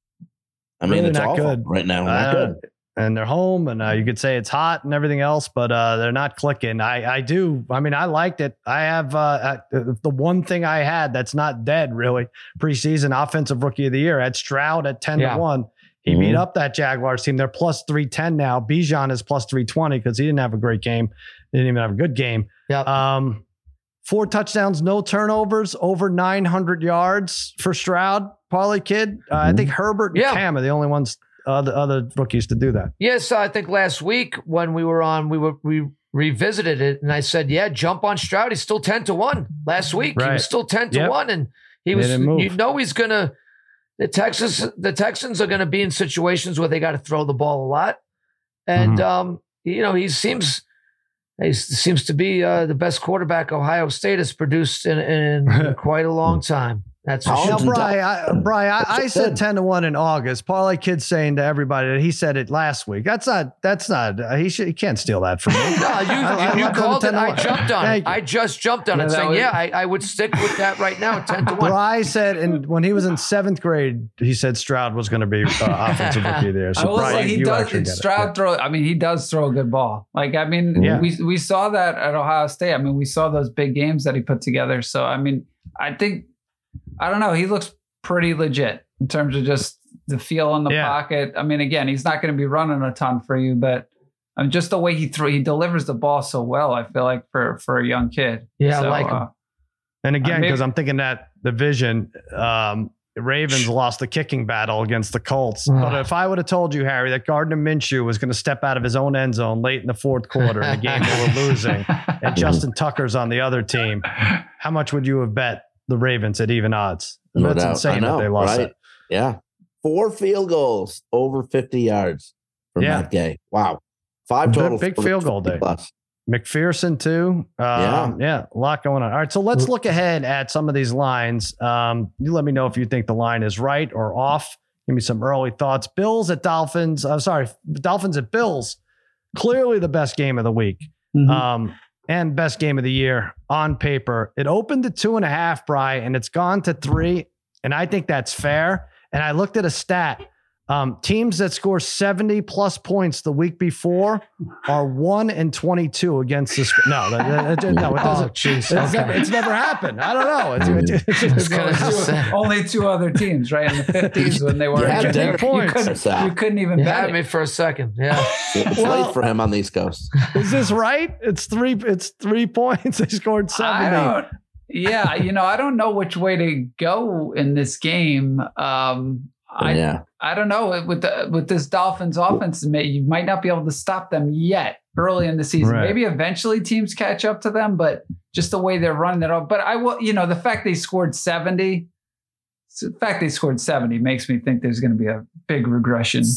I mean, Really it's not awful good. right now. Not Uh, good. and they're home and uh, you could say it's hot and everything else but uh, they're not clicking I, I do i mean i liked it i have uh, uh, the one thing i had that's not dead really preseason offensive rookie of the year at stroud at 10 Yeah. to 1 he beat Mhm. up that jaguars team they're plus 310 now bijan is plus 320 because he didn't have a great game he didn't even have a good game Yeah. um, four touchdowns no turnovers over 900 yards for stroud parlay kid uh, i think herbert and Yeah. cam are the only ones uh, the other rookies to do that Yes, I think last week when we were on, we were we revisited it, and I said, "Yeah, jump on Stroud. He's still ten to one." Last week, he was still ten to Yep. one, and he was. You know, he's gonna. The Texas, the Texans are going to be in situations where they got to throw the ball a lot, and Mm-hmm. um, you know, he seems. He seems to be uh, the best quarterback Ohio State has produced in, in quite a long time. That's for How sure. Now, Carlton Bry, I, Bry, I, I said good. ten to one in August. Parlay Kid's saying to everybody that he said it last week. That's not. That's not. Uh, he should. He can't steal that from me. No, you, I- I you, you left it at called it. I jumped on it. I just jumped on Yeah, it, that saying, was- "Yeah, I, I would stick with that right now, ten to one." Bry said, and when he was in seventh grade, he said Stroud was going to be uh, offensive rookie of the year. I So, will Bry, say he you does. actually get it. Stroud throw. I mean, he does throw a good ball. Like I mean, Yeah. we we saw that at Ohio State. I mean, we saw those big games that he put together. So I mean, I think I don't know. He looks pretty legit in terms of just the feel in the Yeah. pocket. I mean, again, he's not going to be running a ton for you, but. I mean, just the way he throw, he delivers the ball so well. I feel like for for a young kid. Yeah, I like him. uh, And again, because I'm thinking that division, um, Ravens lost the kicking battle against the Colts. Ugh. But if I would have told you, Harry, that Gardner Minshew was going to step out of his own end zone late in the fourth quarter in a game they were losing, and Justin Tucker's on the other team, how much would you have bet the Ravens at even odds? No That's doubt. insane I know, that they lost right? it. Yeah. Four field goals over 50 yards for Yeah. Matt Gay. Wow. Five total. big for field goal 50 day. Plus. McPherson too. Um, yeah. a lot going on. All right, so let's look ahead at some of these lines. Um, you let me know if you think the line is right or off. Give me some early thoughts. Bills at Dolphins. I'm sorry, Dolphins at Bills. Clearly the best game of the week Mhm. um, and best game of the year on paper. It opened to two and a half, Bry, and it's gone to three. And I think that's fair. And I looked at a stat. Um, teams that score 70 plus points the week before are one and 22 against this. No, that- that- that- no, it Oh, doesn't. jeez. It's, Okay. never, it's never happened. I don't know. It's, it's, it's, It's kinda just saying. Only two other teams, right? In the fifties when they were You had you, Derek points. couldn't, you couldn't even You bet had it. me for a second. Yeah. It's Well- late for him on the East Coast. is this right? It's three. It's three points. They scored I 70. don't. Yeah, you know, I don't know which way to go in this game. Um, I yeah. I don't know with the with this Dolphins offense, you might not be able to stop them yet early in the season. Right. Maybe eventually teams catch up to them, but just the way they're running it off. But I will, you know, the fact they scored seventy. The fact they scored 70 makes me think there's going to be a big regression.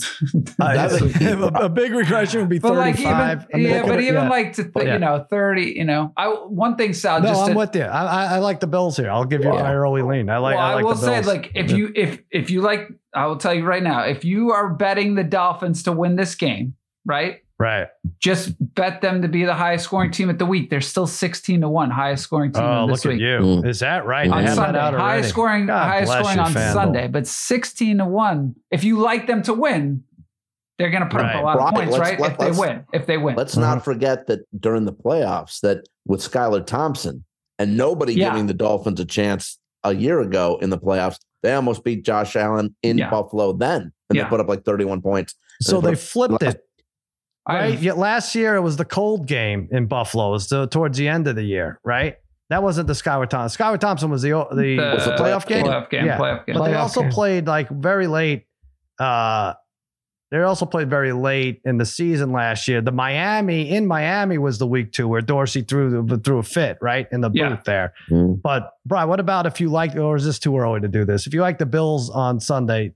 Uh, a, a big regression would be But like 35. even I mean, yeah, but even yeah. like to th- Yeah. you know thirty, you know, I one thing Sal No, just I'm to, with you. I, I, I like the Bills here. I'll give you Yeah. my early lean. I like. well, I, like will the say Bills. like if Yeah. you if if you like, I will tell you right now, if you are betting the Dolphins to win this game, right? Right. Just bet them to be the highest scoring team at the week. They're still sixteen to one, highest scoring team Oh, this look at you. Mm. Is that right? On on have that Sunday. Highest scoring, God highest scoring you, on FanDuel. Sunday, but sixteen to one. If you like them to win, they're going to put Right. up a lot of points, right? let- if they win, if they win. Let's not forget that during the playoffs, that with Skylar Thompson and nobody Yeah. giving the Dolphins a chance a year ago in the playoffs, they almost beat Josh Allen in Yeah. Buffalo then, and Yeah. they put up like 31 points. So They they put- flipped it, I- right? Yet last year it was the cold game in Buffalo. It was the, towards the end of the year, right? That wasn't the Skylar Thompson. Skylar Thompson was the the, The- was the playoff game. Playoff game, Yeah. playoff game. But they Playoff also game. played like very late. Uh, they also played very late in the season last year. The Miami in Miami was the week two where Dorsey threw the, threw a fit right in the booth Yeah. there. Mm. But Brian, what about if you like, or is this too early to do this? If you like the Bills on Sunday,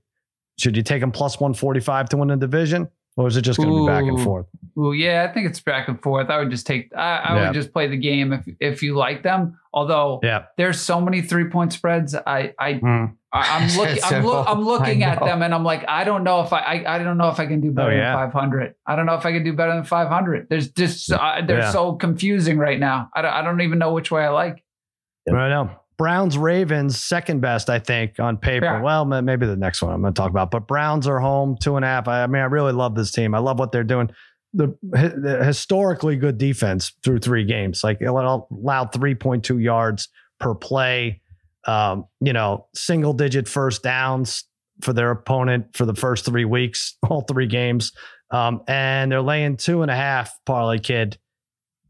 should you take them plus one forty five to win the division, or is it just going to be back and forth? Well, yeah, I think it's back and forth. I would just take. I, I Yeah. would just play the game if if you like them. Although Yeah. there's so many three point spreads. I I Mm. I- I'm looking. I'm, loo- I'm looking at them, and I'm like, I don't know if I, I, I don't know if I can do better Oh, yeah. than 500. I don't know if I can do better than 500. There's just uh, they're so confusing right now. I don't, I don't even know which way I like. I know. Browns, Ravens, second best, I think, on paper. Yeah. Well, maybe the next one I'm going to talk about. But Browns are home, two and a half. I, I mean, I really love this team. I love what they're doing. The, the historically good defense through three games, like allowed 3.2 yards per play. Um, you know, single digit first downs for their opponent for the first three weeks, all three games. Um, and they're laying two and a half, parlay kid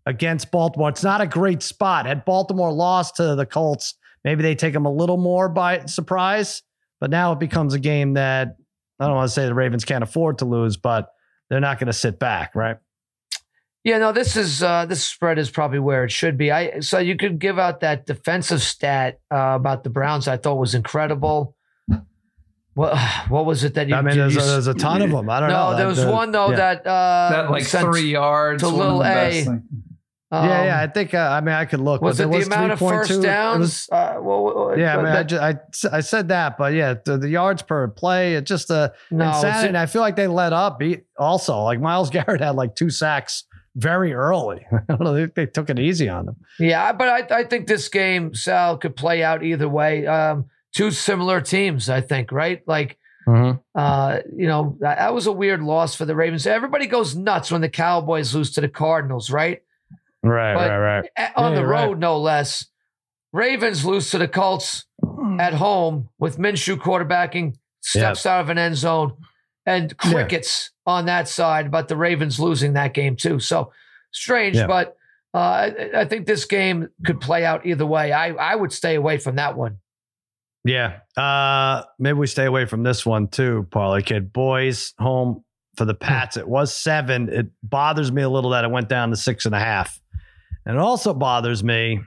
against Baltimore. It's not a great spot. Had Baltimore lost to the Colts, maybe they take them a little more by surprise. But now it becomes a game that I don't want to say the Ravens can't afford to lose, but they're not going to sit back, right? Yeah, no, this is uh this spread is probably where it should be. I so you could give out that defensive stat uh, about the Browns. I thought was incredible. What what was it that you? I mean, there's, you- a, there's a ton of them. I don't know. no, there was The- one though yeah. that uh that like three yards. to one of little the A. thing. yeah, yeah. I Um, think. Uh, I mean, I could look. Was it there the amount of 3.2 first it was- downs? uh, well, well, yeah, I mean, I, that- ju- I, I said that, but yeah, the, the yards per play, it's just a no, insanity. And I feel like they let up. Also, like Myles Garrett had like two sacks very early. I don't know. They, they took it easy on them. Yeah, but I, I think this game, Sal, could play out either way. Um, two similar teams, I think, right? Like, uh, you know, that, that was a weird loss for the Ravens. Everybody goes nuts when the Cowboys lose to the Cardinals, right? Right, But- right, right. On Yeah, the road, right. no less. Ravens lose to the Colts at home with Minshew quarterbacking, steps out of an end zone, and crickets on that side, but the Ravens losing that game too. So strange, Yeah. but uh, I, I think this game could play out either way. I, I would stay away from that one. Yeah. Uh, maybe we stay away from this one too, Parlay Kid. Boys home for the Pats. It was seven. It bothers me a little that it went down to six and a half. And it also bothers me.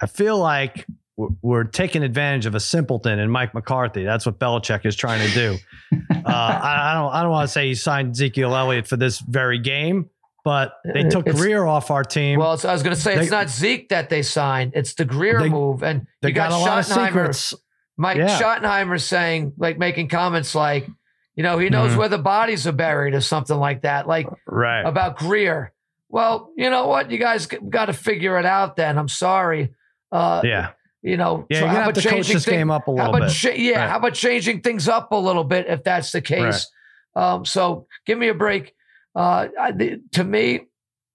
I feel like we're, taking advantage of a simpleton in Mike McCarthy. That's what Belichick is trying to do. Uh, I, I don't. I don't want to say he signed Ezekiel Elliott for this very game, but they took It's- Greer off our team. Well, it's, I was going to say it's not Zeke that they signed; it's the Greer They- move, and they you got, got, a lot of Schottenheimer. secrets. Mike Yeah. Schottenheimer saying, like, making comments like, you know, he knows Mhm. where the bodies are buried or something like that, like Right. about Greer. Well, you know what? You guys got to figure it out. Then I'm sorry. Uh, yeah. You know, Yeah. so You're how about changing this thing- game up a how little about bit. cha- yeah? Right. How about changing things up a little bit if that's the case? Um, so give me a break. Uh, I, the, to me,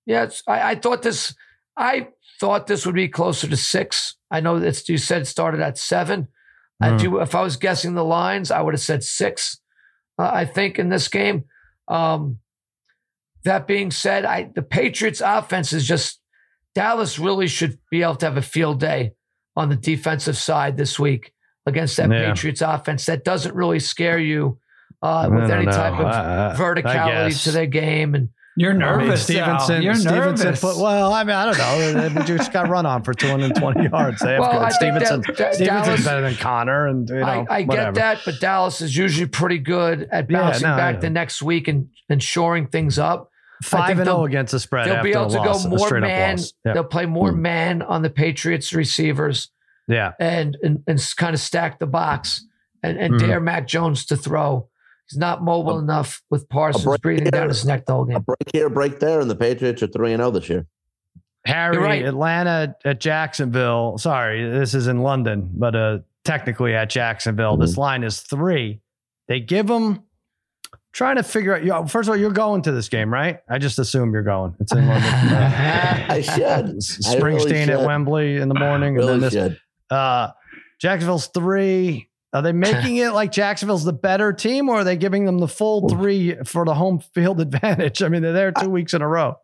yes, I, I thought this. I thought this would be closer to six. I know that you said it started at seven. If, you, if I was guessing the lines, I would have said six. Uh, I think in this game. Um, that being said, I the Patriots' offense is just Dallas really should be able to have a field day on the defensive side this week against that Yeah. Patriots offense. That doesn't really scare you uh, with any know. type of verticality to their game. And You're I mean, nervous. Sal. Stevenson, You're Stevenson nervous. put, well, I mean, I don't know. We just got run on for 220 yards. They have Well, good. I that- Stevenson, that Stevenson's Dallas- better than Conner, and you know, I, I get that, but Dallas is usually pretty good at Yeah, bouncing no, back know. the next week and, and shoring things up. Five and they'll- zero against the spread. They'll be able a to loss, go more man. loss. Yeah. They'll play more Hmm. man on the Patriots receivers yeah, and and, and kind of stack the box and, and Mhm. dare Mac Jones to throw. He's not mobile A- enough with Parsons break breathing down here. his neck the whole A game. break here, break there, and the Patriots are three and zero this year. Harry, right. Atlanta at Jacksonville. Sorry, this is in London, but uh, technically at Jacksonville. Mm-hmm. This line is three. They give them. Trying to figure out. You know, first of all, you're going to this game, right? I just assume you're going. It's in London. I should. S- I really Springsteen at. Wembley in the morning, and Really then this should. Uh, Jacksonville's three. Are they making it like Jacksonville's the better team, or are they giving them the full three for the home field advantage? I mean, they're there two weeks in a row.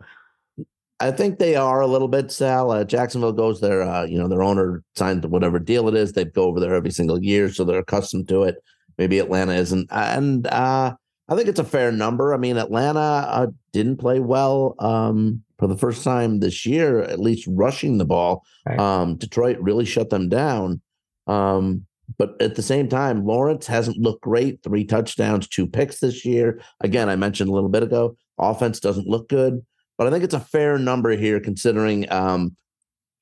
I think they are a little bit, Sal. Uh, Jacksonville goes there. Uh, you know, their owner signed whatever deal it is. They go over there every single year, so they're accustomed to it. Maybe Atlanta isn't, and uh, I think it's a fair number. I mean, Atlanta uh, didn't play well um, for the first time this year, at least rushing the ball. Right. Um, Detroit really shut them down. Um, but at the same time, Lawrence hasn't looked great. Three touchdowns, two picks this year. Again, I mentioned a little bit ago, offense doesn't look good. But I think it's a fair number here, considering, um,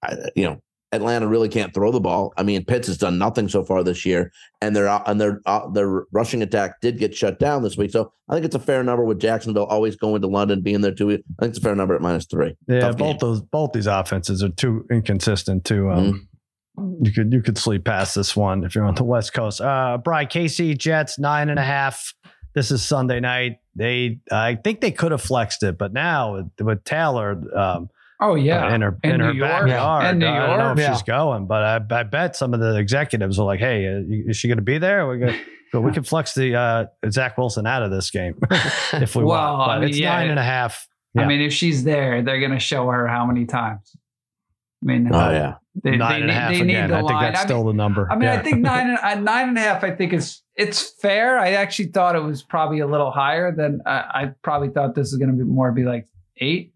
I, you know, Atlanta really can't throw the ball. I mean, Pitts has done nothing so far this year, and their and their uh, their rushing attack did get shut down this week. So I think it's a fair number with Jacksonville always going to London, being there too. I think it's a fair number at minus three. Yeah, Tough both game. those both these offenses are too inconsistent. To um, you could you could sleep past this one if you're on the West Coast. Uh, Brian KC Jets nine and a half. This is Sunday night. They I think they could have flexed it, but now with, with Taylor. Um, Oh yeah, in her In in, her New York. backyard. In New I don't know if Yeah. she's going, but I, I bet some of the executives are like, "Hey, uh, is she going to be there? We got, but we can flex the uh, Zach Wilson out of this game if we Well, want." But I mean, it's yeah. nine and a half. I mean, if she's there, they're gonna show her how many times. I mean, Oh yeah, they, nine they and a half they need again. the I think line. that's I mean, still the number. I mean, I think nine and uh, nine and a half. I think it's it's fair. I actually thought it was probably a little higher than I, I probably thought this is going to be more be like eight.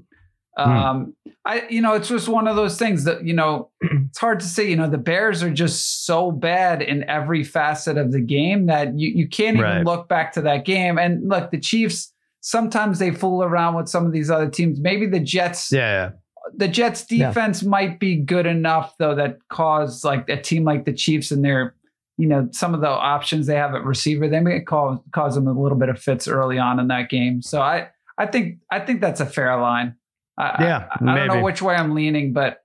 Hmm. Um, I you know it's just one of those things that you know it's hard to say. You know the Bears are just so bad in every facet of the game that you you can't even look back to that game. And look, the Chiefs sometimes they fool around with some of these other teams. Maybe the Jets yeah, the Jets Yeah. defense might be good enough though that caused like a team like the Chiefs and their, you know, some of the options they have at receiver, they may cause cause them a little bit of fits early on in that game. So I I think I think that's a fair line. I, Yeah, I, I don't know which way I'm leaning, but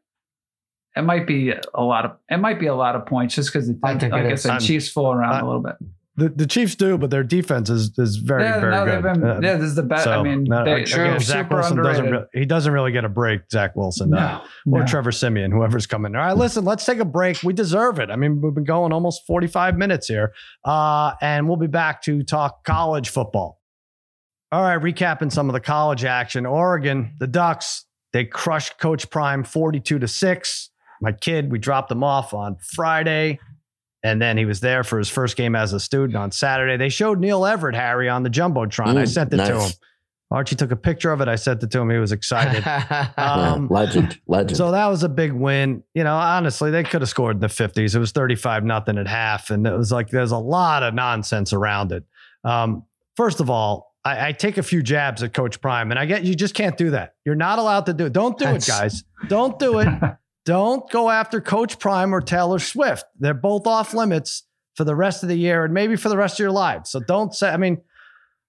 it might be a lot of it might be a lot of points just because I think like it I said, I'm- Chiefs fool around I- a little bit. The, the Chiefs do, but their defense is is very yeah, very no, good. been Uh, yeah, this is the best. I mean, no, they, True. again, Zach super Wilson doesn't underrated. re- he doesn't really get a break. Zach Wilson, uh, no, or. Trevor Siemian, whoever's coming. All right, listen, let's take a break. We deserve it. I mean, we've been going almost 45 minutes here. Uh, and we'll be back to talk college football. All right, recapping some of the college action. Oregon, the Ducks, they crushed Coach Prime 42 to 6. My kid, we dropped him off on Friday. And then he was there for his first game as a student on Saturday. They showed Neil Everett, Harry, on the Jumbotron. I Mm, sent it to him. Archie took a picture of it. I sent it to him. He was excited. Yeah, Um, legend, legend. So that was a big win. You know, honestly, they could have scored in the 50s. It was 35 nothing at half. And it was like there's a lot of nonsense around it. Um, first of all, I, I take a few jabs at Coach Prime, and I get you just can't do that. You're not allowed to do it. Don't do That's- it, guys. Don't do it. Don't go after Coach Prime or Taylor Swift. They're both off limits for the rest of the year and maybe for the rest of your lives. So don't say, I mean,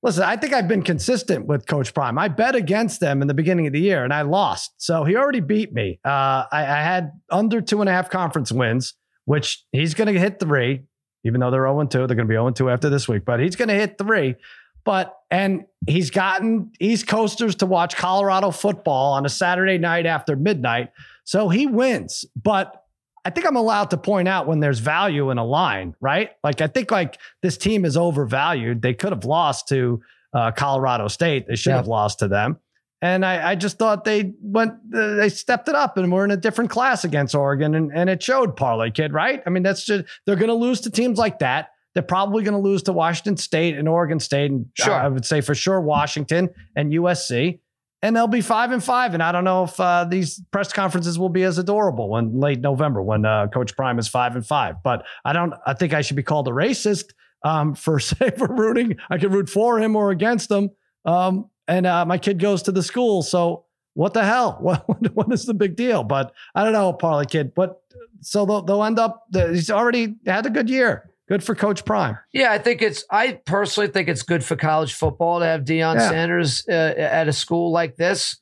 listen, I think I've been consistent with Coach Prime. I bet against them in the beginning of the year and I lost. So he already beat me. Uh, I, I had under two and a half conference wins, which he's going to hit three, even though they're 0 2. They're going to be 0 2 after this week, but he's going to hit three. But, and he's gotten East Coasters to watch Colorado football on a Saturday night after midnight. So he wins. But I think I'm allowed to point out when there's value in a line, right? Like I think like this team is overvalued. They could have lost to uh, Colorado State. They should Yeah. have lost to them. And I, I just thought they went, uh, they stepped it up and we're in a different class against Oregon. And, and it showed Parlay Kid, right? I mean, that's just, they're going to lose to teams like that. They're probably going to lose to Washington State and Oregon State. And Sure. I would say for sure Washington and USC. And they'll be five and five. And I don't know if uh, these press conferences will be as adorable when late November when uh, Coach Prime is five and five. But I don't. I think I should be called a racist um, for say for rooting. I can root for him or against him. Um, and uh, my kid goes to the school, so what the hell? What what is the big deal? But I don't know, Parlay Kid. But so they'll, they'll end up. He's already had a good year. Good for Coach Prime. Yeah, I think it's. I personally think it's good for college football to have Deion Yeah. Sanders uh, at a school like this.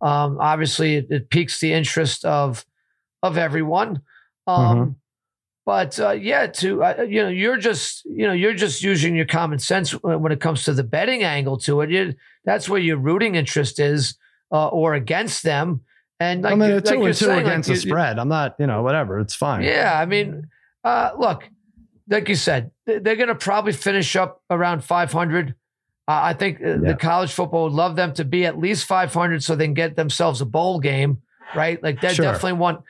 Um, obviously, it, it piques the interest of of everyone. Um, Mhm. But uh, yeah, to uh, you know, you're just you know you're just using your common sense when it comes to the betting angle to it. You, that's where your rooting interest is, uh, or against them. And like, I mean, you- two like and two saying, like against you- the spread. I'm not, you know, whatever. It's fine. yeah, I mean, uh, look, like you said, they- they're going to probably finish up around 500. Uh, I think uh, Yeah. the college football would love them to be at least 500 so they can get themselves a bowl game, right? Like they Sure. definitely want.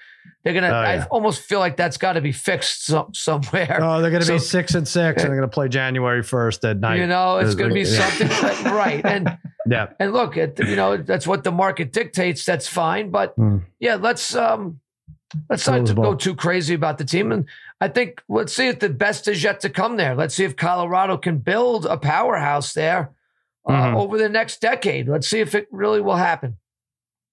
They're gonna. Oh, I almost feel like that's got to be fixed some, somewhere. Oh, they're going to be six and six, and they're going to play January first at night. you know, it's going to be yeah. something like, right. And yeah. and look, at you know, that's what the market dictates. That's fine, but Hmm. yeah, let's um, let's not to go too crazy about the team. And I think let's see if the best is yet to come there. Let's see if Colorado can build a powerhouse there uh, Mhm. over the next decade. Let's see if it really will happen.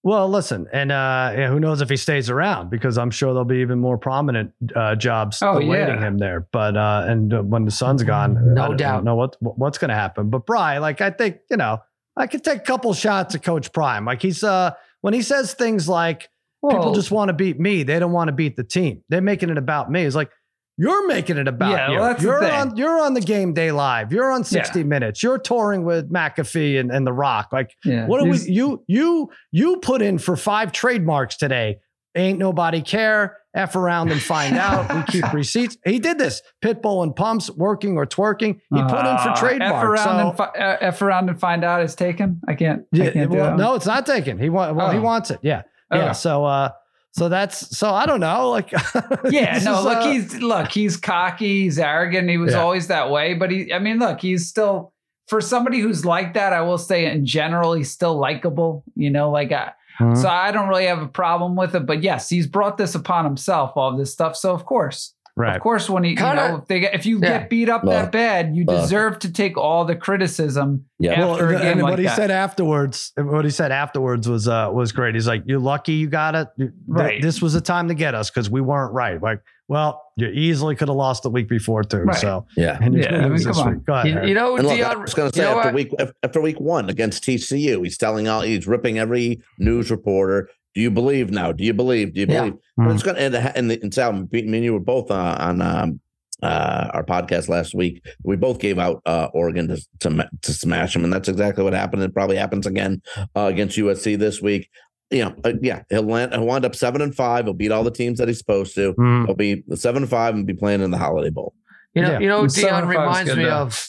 Well, listen, and uh, yeah, who knows if he stays around because I'm sure there'll be even more prominent uh, jobs Oh, awaiting yeah. him there. But uh, and uh, when the sun's gone, No I don't doubt. know what what's going to happen. But Bry, like I think you know, I could take a couple shots at Coach Prime. Like he's uh when he says things like people just want to beat me, they don't want to beat the team. They're making it about me. It's like you're making it about Yeah, you. well, you're on you're on the game day live. You're on 60 minutes. You're touring with McAfee and, and The Rock. Like yeah. what do we you you you put in for five trademarks today? Ain't nobody care. F around and find out. We keep receipts. He did this. Pitbull and pumps, working or twerking. He put in for Uh, trademarks. F around, so- and fi- uh, F around and find out is taken. I can't. I yeah, can't do well, no, it's not taken. He want well, he Oh. wants it. Yeah. Yeah. So uh so that's so I don't know. Like Yeah, no, is, look, uh, he's look, he's cocky, he's arrogant. He was Yeah. always that way, but he, I mean, look, he's still for somebody who's like that. I will say, in general, he's still likable. You know, like I, Mhm. Mm-hmm. so I don't really have a problem with it. But yes, he's brought this upon himself, all this stuff. So of course, Right. Of course, when you, Kinda- you know, if, they if you Yeah. get beat up Look, that bad, you look. deserve to take all the criticism Yeah. after a game and like what he that. said afterwards, what he said afterwards was uh was great. He's like, "You're lucky you got it. You- th- Right. This was the time to get us because we weren't right. Like, well, you easily could have lost the week before too. Right. So, Yeah. and you're Yeah, I mean, come on. week. Go ahead, You, you know, And look, I was going to say after what? week after week one against TCU, he's telling all he's ripping every news reporter. Do you believe now? Do you believe? Do you Yeah. believe? But Mhm. it's going to and, and, and Sal, me and you were both uh, on um, uh, our podcast last week. We both gave out uh, Oregon to, to to smash them, and that's exactly what happened. It probably happens again uh, against USC this week. You know, uh, yeah, he'll land. He'll wind up seven and five. He'll beat all the teams that he's supposed to. Mhm. He'll be seven and five and be playing in the Holiday Bowl. You know, Yeah. you know, what Deion reminds me though. of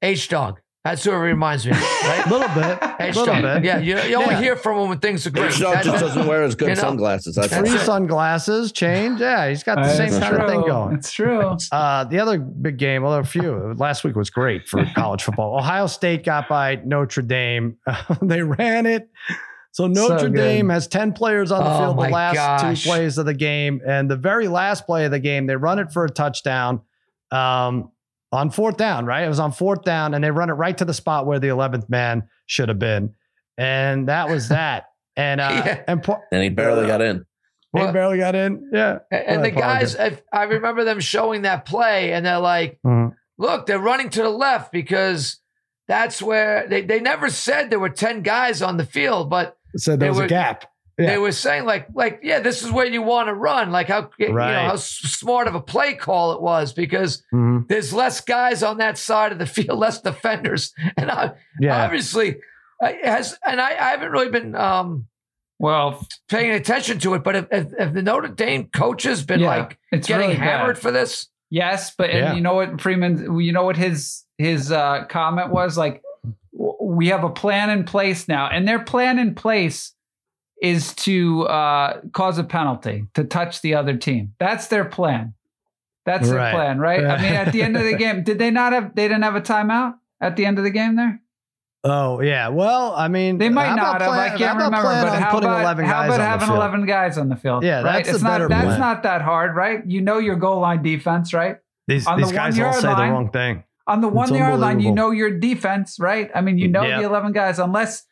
H Dog. That's who it reminds me of, right? A little bit, a H little bit. Yeah, you, you only Yeah. hear from him when things are great. H. That- just doesn't wear his good you know, sunglasses. That's that's Free it. sunglasses, change. Yeah, he's got the same That's kind of thing true. going. It's true. Uh, the other big game, well, there are a few. Last week was great for college football. Ohio State got by Notre Dame. they ran it. So Notre good. Dame has 10 players on the Oh field the last gosh. two plays of the game. And the very last play of the game, they run it for a touchdown um, on fourth down, right? It was on fourth down, and they run it right to the spot where the 11th man should have been. And that was that. And uh, Yeah. and po- and he barely got in. he Well- barely got in. Yeah. And the guys, if, I remember them showing that play, and they're like, Mhm. look, they're running to the left because that's where they, they never said there were 10 guys on the field, but So there was were- a gap. Yeah. they were saying like, like, yeah, this is where you want to run. Like how, you know, Right. how smart of a play call it was because Mhm. there's less guys on that side of the field, less defenders. And I, Yeah. obviously uh, it has, and I, I haven't really been, um, Well, paying attention to it, but if, if, if the Notre Dame coach has been yeah, like it's getting really bad. hammered for this, Yes, but Yeah. and you know what Freeman, you know what his his uh, comment was like. We have a plan in place now, and their plan in place is to uh, cause a penalty to touch the other team. That's their plan. That's their plan, right? I mean, at the end of the game, did they not have? They didn't have a timeout at the end of the game there. Oh yeah. Well, I mean, They might not have. plan- I can't remember. But how putting about, 11 how guys about on the having field? eleven guys on the field? Yeah, right. that's it's not. That's plan. not that hard, right? You know your goal line defense, right? These, on these the guys all say the wrong thing. on the one yard line, you know your defense, right? I mean, you know Yeah. the 11 guys, unless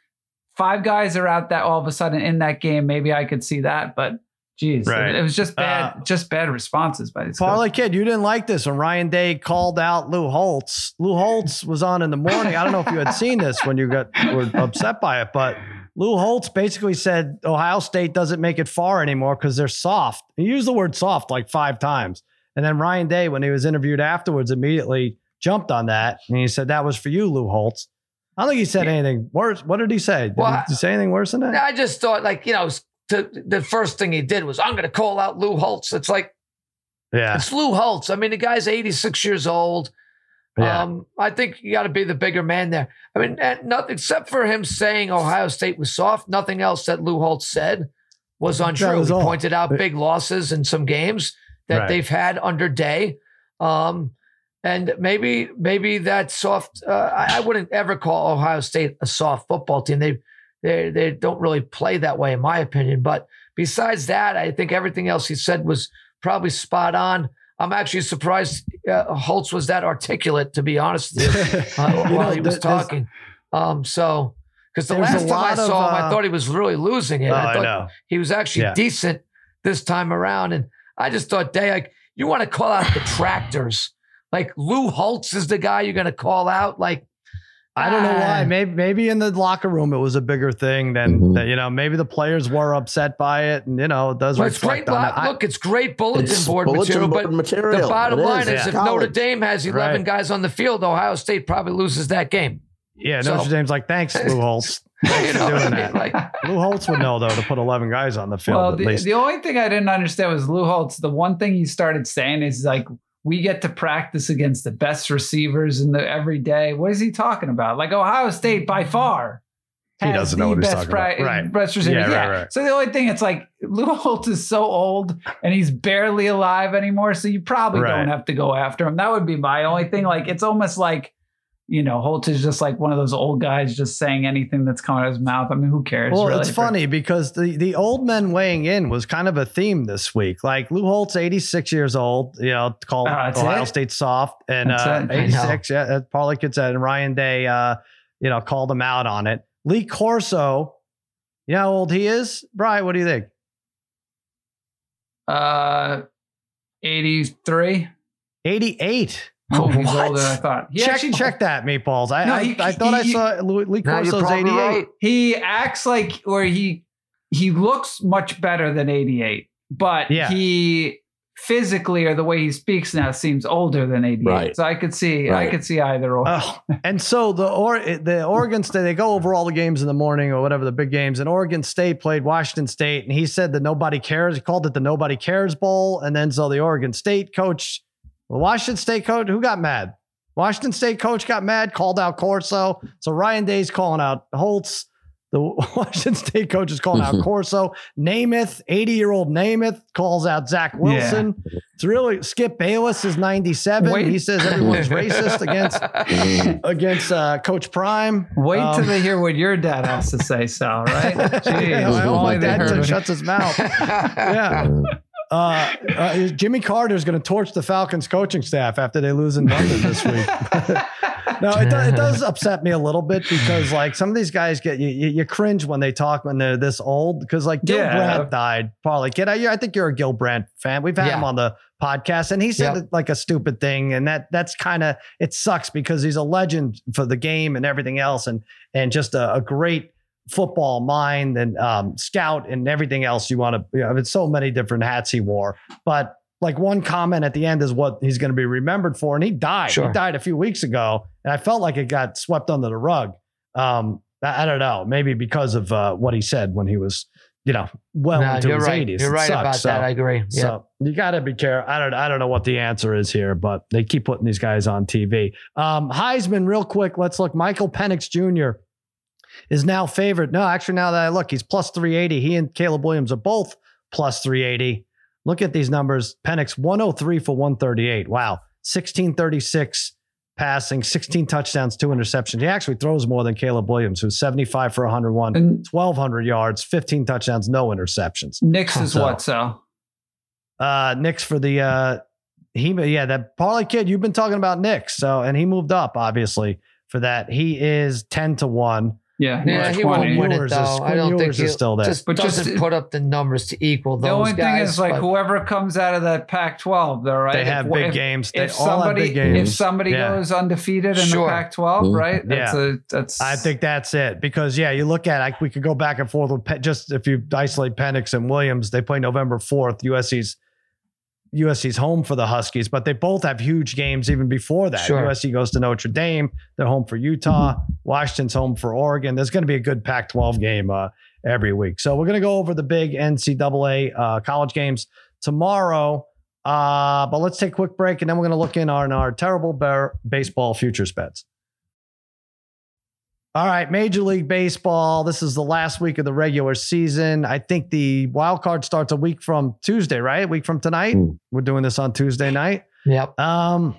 five guys are out that all of a sudden in that game, maybe I could see that. But geez, Right. it, it was just bad, Uh, just bad responses by these Parlay coaches. kid, you didn't like this when Ryan Day called out Lou Holtz. Lou Holtz was on in the morning. I don't know if you had seen this when you got were upset by it, but Lou Holtz basically said Ohio State doesn't make it far anymore because they're soft. He used the word soft like five times. And then Ryan Day, when he was interviewed afterwards, immediately jumped on that. And he said, That was for you, Lou Holtz. I don't think he said anything worse. What did he say? Did, Well, he, say anything worse than that? I just thought like you know to, the first thing he did was I'm going to call out Lou Holtz. It's like Yeah. it's Lou Holtz. I mean the guy's 86 years old. Yeah. Um, I think you got to be the bigger man there. I mean, and nothing except for him saying Ohio State was soft. Nothing else that Lou Holtz said was untrue. was he pointed out big losses in some games that Right. they've had under Day, um, and maybe maybe that soft. Uh, I, I wouldn't ever call Ohio State a soft football team. They they they don't really play that way, in my opinion. But besides that, I think everything else he said was probably spot on. I'm actually surprised uh, Holtz was that articulate, to be honest with you, uh, You while know, he was talking. Um, so, because the last time I lot of, saw him, I uh, thought he was really losing it. Oh, I I thought know. he was actually Yeah. decent this time around. And I just thought, Day, like, you want to call out the tractors. Like Lou Holtz is the guy you're going to call out. Like, I don't know why. ah, Maybe maybe in the locker room it was a bigger thing than Mhm. that. You know, maybe the players were upset by it, and you know, it does Well, it's great. reflect on it. Look, it's great bulletin It's board bulletin material, board but material. the bottom It line is, yeah. if College. Notre Dame has 11 Right. guys on the field, Ohio State probably loses that game. yeah, so- Notre Dame's like, thanks, Lou Holtz. Thanks You for know what I mean? that. Like, Lou Holtz would know though to put eleven guys on the field Well, at the, least. the only thing I didn't understand was Lou Holtz. The one thing he started saying is like, we get to practice against the best receivers in the every day. What is he talking about? Like Ohio State by far. He doesn't know what he's best talking about. Right. best receiver. Yeah, Yeah, right, right. So the only thing, it's like Lou Holtz is so old and he's barely alive anymore. So you probably Right. don't have to go after him. That would be my only thing. Like it's almost like you know, Holtz is just like one of those old guys just saying anything that's coming out of his mouth. I mean, who cares? Well, really? it's funny because the, the old men weighing in was kind of a theme this week. Like Lou Holtz 86 years old, you know, called that's Ohio it? State soft and uh, 86. Yeah, Kid said, and Ryan Day, uh, you know, called him out on it. Lee Corso, you know how old he is? Brian, what do you think? Uh, 83. 88. Oh, he's What? older than I thought. He check, actually- check that, Meatballs. I, No, I, he- I thought I saw Lee, Lee Corso's 88. right. He acts like, or he he looks much better than 88, but Yeah. he physically or the way he speaks now seems older than 88. Right. So I could see, I could see either or. Oh, and so the or the Oregon State they go over all the games in the morning or whatever the big games, and Oregon State played Washington State, and he said that nobody cares. He called it the Nobody Cares Bowl, and then so the Oregon State coach, the Washington State coach, who got mad? Washington State coach got mad, called out Corso. So Ryan Day's calling out Holtz. The Washington State coach is calling out Corso. Namath, 80 year old Namath, calls out Zach Wilson. It's really Skip Bayless is 97. Wait. He says everyone's racist against against uh, Coach Prime. Wait Um, till they hear what your dad has to say, Sal, right? Jeez, Yeah, I hope my dad heard t- it. shuts his mouth. Yeah. Uh, uh, Jimmy Carter is going to torch the Falcons coaching staff after they lose in London this week. no, it, do, it does upset me a little bit because like some of these guys get you, you, you cringe when they talk when they're this old because like Gil Yeah. Brandt died. Probably kid, I, I think you're a Gil Brandt fan. We've had Yeah. him on the podcast and he said Yep. like a stupid thing and that that's kind of it sucks because he's a legend for the game and everything else and and just a, a great football mind and um, scout and everything else you want to. You know, it's so many different hats he wore, but like one comment at the end is what he's going to be remembered for, and he died. Sure. He died a few weeks ago, and I felt like it got swept under the rug. Um, I, I don't know, maybe because of uh, what he said when he was, you know, well No, into his right. 80s. You're right about So- that. I agree. Yeah. so you got to be careful. I don't. I don't know what the answer is here, but they keep putting these guys on TV. Um, Heisman, real quick. Let's look. Michael Penix Jr. is now favored. No, actually, now that I look, he's plus three eighty. He and Caleb Williams are both plus three eighty. Look at these numbers. Penix one hundred three for one thirty eight. Wow, sixteen thirty six passing, sixteen touchdowns, two interceptions. He actually throws more than Caleb Williams, who's seventy five for one hundred one. And 1200 yards, 15 touchdowns, no interceptions. Nix is So- what, so? Uh, Nix for the uh, he yeah that parlay kid you've been talking about Nix so and he moved up obviously for that he is ten to one. Yeah, Yeah, he 20. won't win it Ewers is- though. I don't think Ewers is he'll- still there. Just But just- doesn't put up the numbers to equal those The only guys. thing is, like, whoever comes out of that Pac-12, though, right? They If- have big if, games. They If all have somebody, big games. if somebody Yeah. goes undefeated in Sure. the Pac-12, Mhm. right? That's a that's. I think that's it because yeah, you look at like we could go back and forth with Pe- just if you isolate Penix and Williams, they play November fourth. USC's USC's home for the Huskies, but they both have huge games even before that. Sure. USC goes to Notre Dame. They're home for Utah. Washington's home for Oregon. There's going to be a good Pac-12 game uh, every week. So we're going to go over the big NCAA uh, college games tomorrow. Uh, but let's take a quick break and then we're going to look in on our terrible bear baseball futures bets. All right, Major League Baseball. This is the last week of the regular season. I think the wild card starts a week from Tuesday, right? A week from tonight. Hmm. We're doing this on Tuesday night. Yep. Um,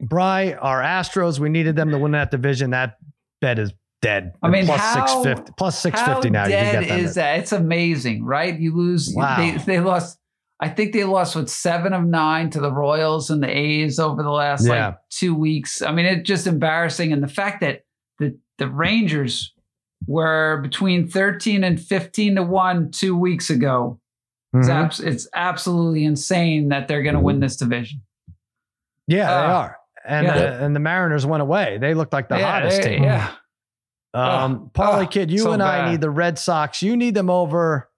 Bry, our Astros, we needed them to win that division. That bet is dead. I mean, plus how- six fifty, plus six How fifty now. You dead can get them. is that? It's amazing, right? You lose. Wow. They, they lost. I think they lost with seven of nine to the Royals and the A's over the last Yeah. like two weeks. I mean, it's just embarrassing. And the fact that the the Rangers were between thirteen and fifteen to one two weeks ago. It's, Mhm. abs- it's absolutely insane that they're going to win this division. Yeah, they Uh, are. And yeah. uh, and the Mariners went away. They looked like the yeah, hottest they- team. Yeah. Um, Oh, Parlay oh, Kid, you so and I bad. need the Red Sox. You need them over.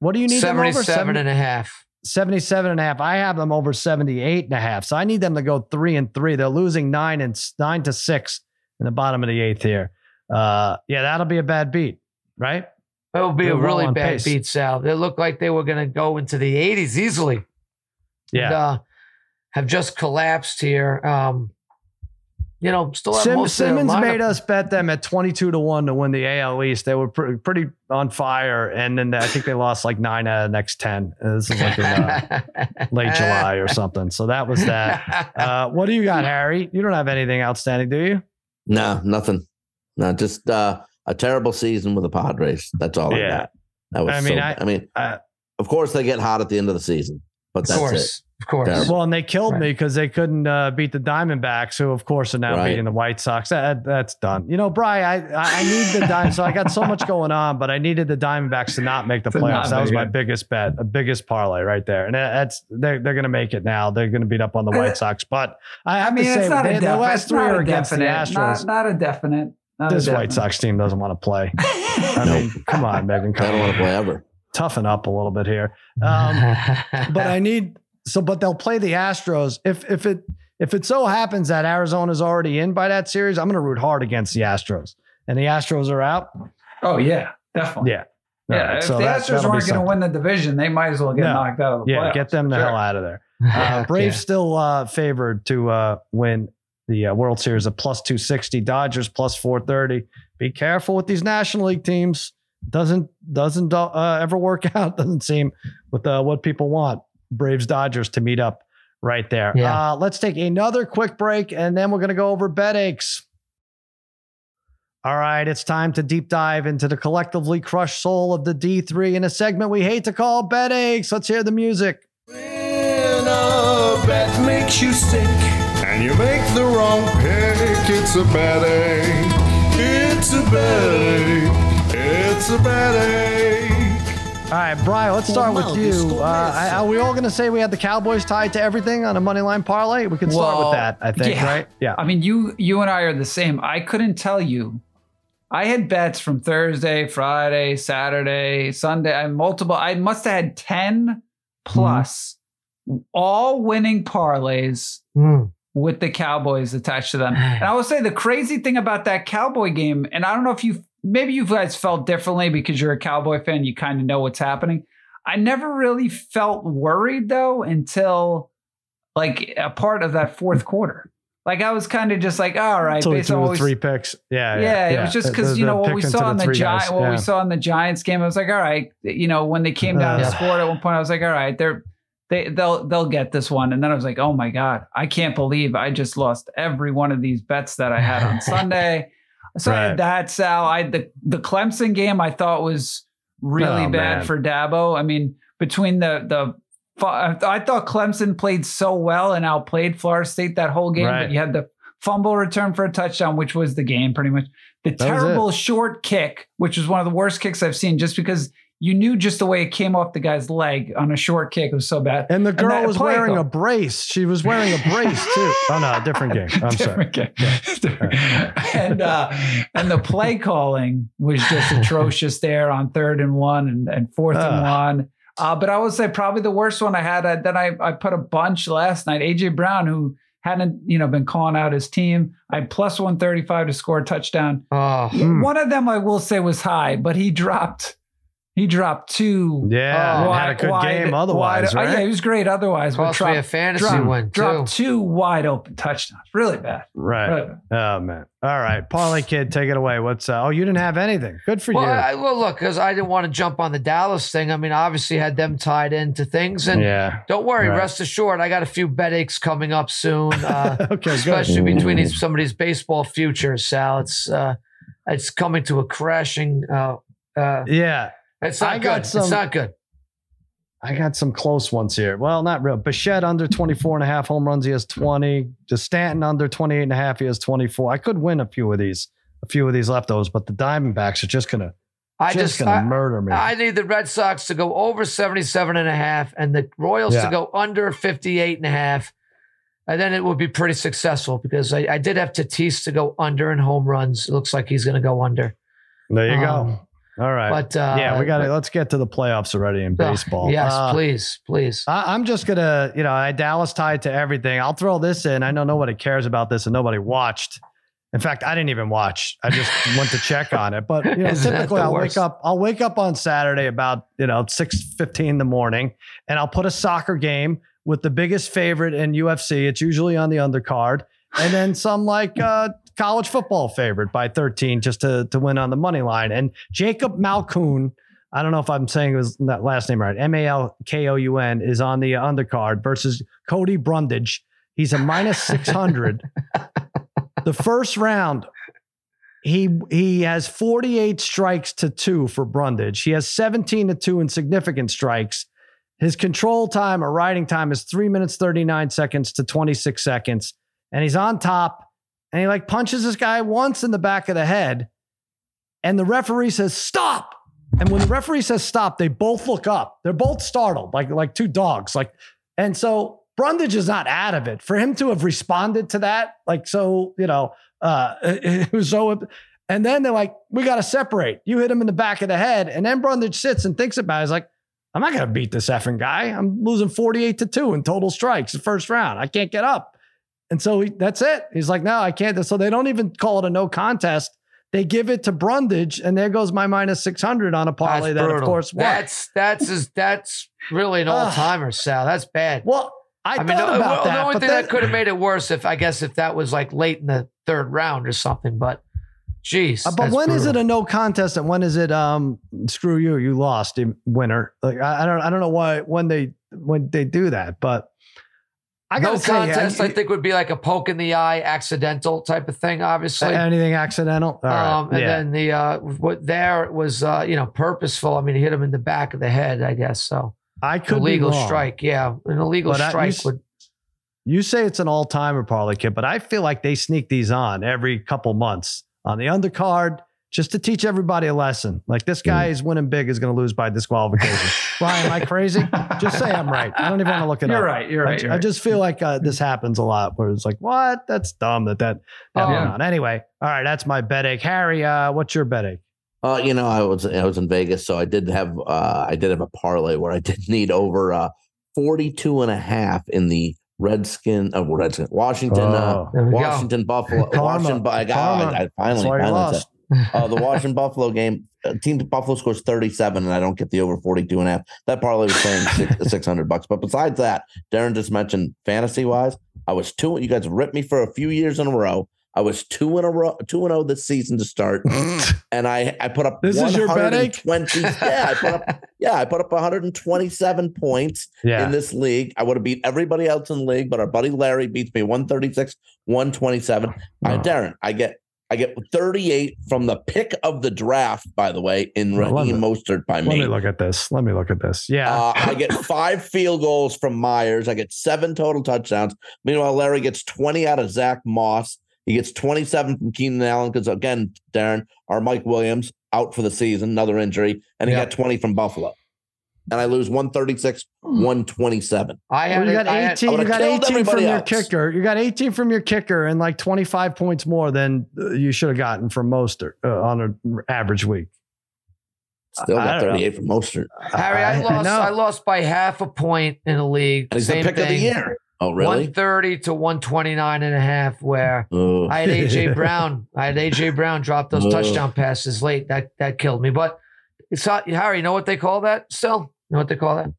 What do you need them over? 77 and a half. 77 and a half. I have them over 78 and a half. So I need them to go three and three. They're losing nine and nine to six in the bottom of the eighth here. Uh, yeah, that'll be a bad beat, right? It would be They're a really bad pace. beat, Sal. They looked like they were going to go into the 80s easily. And, Yeah. uh, have just collapsed here. Um, you know, still have Sim- Simmons made us bet them at 22 to 1 to win the AL East. They were pre- pretty on fire. And then I think they lost like nine out of the next 10. Uh, This is like in uh, late July or something. So that was that. Uh, what do you got, Harry? You don't have anything outstanding, do you? No, nothing. No, just uh, a terrible season with the Padres. That's all I got. That was I mean, so, I- I, mean, uh, of course they get hot at the end of the season, but that's it. Of course. Terrible. Well, and they killed Right. me because they couldn't uh, beat the Diamondbacks, who, of course, are now Right. beating the White Sox. That, that's done. You know, Bry, I, I I need the Diamondbacks. so I got so much going on, but I needed the Diamondbacks to not make the playoffs. That was my it. biggest bet, a biggest parlay right there. And that's they're, they're going to make it now. They're going to beat up on the White Sox. But I have I mean, to say, it's not they, a the last three are a against the definite. Astros. Not, not a definite. Not a this White. Sox team doesn't want to play. I mean, come on, Megan. I don't want to play ever. Toughen up a little bit here. Um, but I need so but they'll play the Astros. If if it if it so happens that Arizona's already in by that series, I'm gonna root hard against the Astros. And the Astros are out. Oh yeah, definitely. Yeah. Yeah, All right, if so the that- Astros that'll be weren't going to win the division, they might as well get No. knocked out of the Yeah, playoffs. get them the Sure. hell out of there. Uh, Braves still uh, favored to uh, win the uh, World Series at plus 260, Dodgers plus 430. Be careful with these National League teams. Doesn't doesn't uh, ever work out. Doesn't seem with uh, what people want. Braves Dodgers to meet up right there. Yeah. Uh, let's take another quick break and then we're going to go over bet aches. All right, it's time to deep dive into the collectively crushed soul of the D3 in a segment we hate to call bet aches. Let's hear the music. When a bet makes you sick and you make the wrong pick, it's a bad ache. It's a bad ache. It's a bad ache. All right, Brian, let's start with you. Uh, are we all going to say we had the Cowboys tied to everything on a money line parlay? We can start Well, with that, I think, yeah. right? Yeah. I mean, you you and I are the same. I couldn't tell you. I had bets from Thursday, Friday, Saturday, Sunday. I multiple. I must have had ten plus, all winning parlays Mm. with the Cowboys attached to them. And I will say the crazy thing about that Cowboy game, and I don't know if you maybe you guys felt differently because you're a Cowboy fan, you kind of know what's happening. I never really felt worried though until like a part of that fourth quarter. Like I was kind of just like, all right, Until based on what three picks. Yeah. yeah, Yeah. it was just because you know what we saw in the three Giant, guys. what Yeah. we saw in the Giants game. I was like, all right, you know, when they came down Uh, to score at one point, I was like, all right, they're they they'll they'll get this one. And then I was like, oh my god, I can't believe I just lost every one of these bets that I had on Sunday. So Right. had that Sal. I the the Clemson game I thought was really Oh, bad man. for Dabo. I mean, between the the I thought Clemson played so well and outplayed Florida State that whole game, Right. but you had the fumble return for a touchdown, which was the game pretty much. The it. terrible short kick, which was one of the worst kicks I've seen, just because you knew just the way it came off the guy's leg on a short kick. It was so bad. And the girl that was wearing call. a brace. She was wearing a brace too. Oh no, a different game. I'm sorry. Different game. and uh, and the play calling was just atrocious there on third and one and, and fourth and one. Uh, but I would say probably the worst one I had. Uh, then I I put a bunch last night. AJ Brown, who hadn't you know been calling out his team, I had plus one thirty five to score a touchdown. Oh, Hmm. One of them I will say was high, but he dropped. He dropped two. Yeah. Oh, had a good game otherwise, wide- oh, right? yeah, he was great otherwise. but cost me a fantasy dropped, win too. dropped two wide open touchdowns. Really bad. right. Really bad. Oh man. All right. Parlay kid, take it away. What's uh, oh you didn't have anything. Good for Well, you. I, well, look, because I didn't want to jump on the Dallas thing. I mean, obviously had them tied into things, and yeah. don't worry, Right. rest assured, I got a few bet aches coming up soon. Uh, okay, good. especially between these some of these baseball futures, Sal. It's uh, it's coming to a crashing. Uh, uh, Yeah. It's not I got good. some- It's not good. I got some close ones here. Well, not real. Bichette under 24 and a half home runs. He has 20. Just Stanton under 28 and a half. He has 24. I could win a few of these, a few of these leftovers, but the Diamondbacks are just going to, I just, just, going to I, murder me. I need the Red Sox to go over 77 and a half and the Royals Yeah. to go under 58 and a half. And then it would be pretty successful because I, I did have Tatis to go under in home runs. It looks like he's going to go under. there you Um, go. All right. But uh, yeah, we got to, let's get to the playoffs already in Ugh, baseball. Yes, Uh, please, please. I, I'm just gonna, you know, I Dallas tied to everything. I'll throw this in. I know nobody cares about this and nobody watched. In fact, I didn't even watch. I just went to check on it. But you know, typically I'll worst? wake up. I'll wake up on Saturday about you know six fifteen in the morning, and I'll put a soccer game with the biggest favorite in UFC. It's usually on the undercard, and then some like uh, college football favorite by 13 just to to win on the money line. And Jacob Malkoun, I don't know if I'm saying his that last name right, M A L K O U N, is on the undercard versus Cody Brundage. He's a minus 600. the first round, he he has 48 strikes to two for Brundage. He has 17 to two in significant strikes. His control time or riding time is three minutes 39 seconds to 26 seconds, and he's on top. And he like punches this guy once in the back of the head, and the referee says stop. And when the referee says stop, they both look up. They're both startled, like like two dogs. Like, and so Brundage is not out of it. For him to have responded to that, like so, you know, uh, it was so. And then they're like, we got to separate. You hit him in the back of the head, and then Brundage sits and thinks about it. He's like, I'm not going to beat this effing guy. I'm losing 48 to two in total strikes the first round. I can't get up. And so he, that's it. He's like, no, I can't. So they don't even call it a no contest. They give it to Brundage, and there goes my minus 600 on a parlay That's that, of course, won. That's that's is that's really an all timer, Sal. That's bad. well, I, I, mean, thought the, about that. the only thing then- that could have made it worse if I guess if that was like late in the third round or something. But, geez, Uh, but when is it a no contest and when is it um screw you you lost winner like I, I don't I don't know why when they when they do that but I no say contest? I, I think would be like a poke in the eye, accidental type of thing. Obviously, anything accidental right. um, and yeah. then the uh, what there was uh, you know purposeful. I mean, he hit him in the back of the head, I guess. So I could illegal be wrong. strike, yeah, an illegal But I- you strike would. You say it's an all timer parlay kid, but I feel like they sneak these on every couple months on the undercard just to teach everybody a lesson. Like this guy Mm. is winning big is going to lose by disqualification. Ryan, am I crazy? Just say I'm right. I don't even want to look it up. You're up. right. You're I- right. You're I, right. just feel like uh, this happens a lot where it's like, what? That's dumb that that, that Oh. went on. Anyway, all right, that's my bet ache. Harry, uh, what's your bet ache? Uh, you know, I was I was in Vegas, so I did have uh I did have a parlay where I did need over uh 42 and a half in the Redskin uh Redskin Washington uh Oh, There we go. Washington Buffalo Washington I got I, I finally that's why you finally lost. Uh, the Washington Buffalo game, uh, team Buffalo scores 37, and I don't get the over 42 and a half. That parlay was saying six, 600 bucks. But besides that, Darren just mentioned fantasy wise, I was two. You guys ripped me for a few years in a row. I was two in a row, two and zero this season to start, and I I put up This is your bet ache? 120 Yeah, I put up yeah I put up 127 points yeah. in this league. I would have beat everybody else in the league, but our buddy Larry beats me 136, 127. I, Oh. Darren, I get I get 38 from the pick of the draft, by the way, in Raheem me- Mostert by Let me. me look at this. Let me look at this. Yeah. Uh, I get five field goals from Myers. I get seven total touchdowns. Meanwhile, Larry gets 20 out of Zach Moss. He gets 27 from Keenan Allen because, again, Darren, our Mike Williams out for the season, another injury. And he Yeah. got 20 from Buffalo. And I lose 136, 127. I Well, had, you it- got I had- 18. I You got 18 from everybody your kicker. You got 18 from your kicker and like 25 points more than uh, you should have gotten from Mostert uh, on an average week. Still got don't know. 38 from Mostert. Harry, I, lost. know. I, lost by half a point in a league. And he's Same the pick thing. of the year. Oh, really? 130 to 129 and a half, where Oh. I had AJ Brown. I had AJ Brown drop those Ugh. touchdown passes late. That that killed me. But it's not, Harry, you know what they call that still? You know what they call that?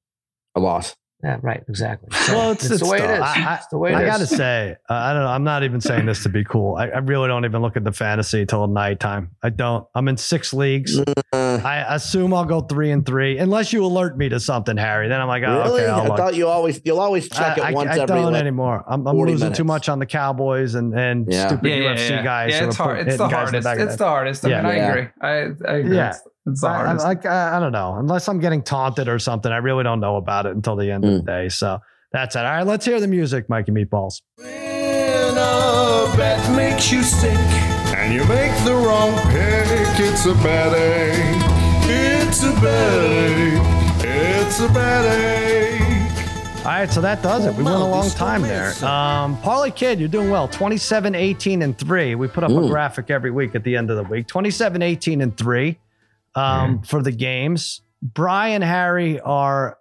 a loss. Yeah, right, exactly. So Well, it's, the way it tough. is. I, I- it's the way it I is. gotta say, uh, I don't know. I'm not even saying this to be cool. I, I really don't even look at the fantasy till nighttime. I don't. I'm in six leagues. Uh, I assume I'll go three and three, unless you alert me to something, Harry. Then I'm like, oh, really? okay. I'll I look. thought you always you'll always check I, it once I, I every don't like, anymore. I'm, I'm losing minutes. too much on the Cowboys and and Yeah. stupid yeah, yeah, UFC yeah. guys. Yeah, it's hard. It's the hardest. back It's the- the hardest. I Yeah. mean, I agree. I, I agree. Yeah. It's, it's the I, I'm hardest. like I, I don't know. Unless I'm getting taunted or something, I really don't know about it until the end of the day. So that's it. All right, let's hear the music, Mikey Meatballs. When a bet makes you sick and you make the wrong pick, it's a bad ache. It's a bad ache. It's a bad ache. All right, so that does it. We went a long time there. Maldito Um, Parlay Kid, you're doing well. 27, 18, and 3. We put up a graphic every week at the end of the week. 27, 18, and 3 um, for the games. Brian Harry are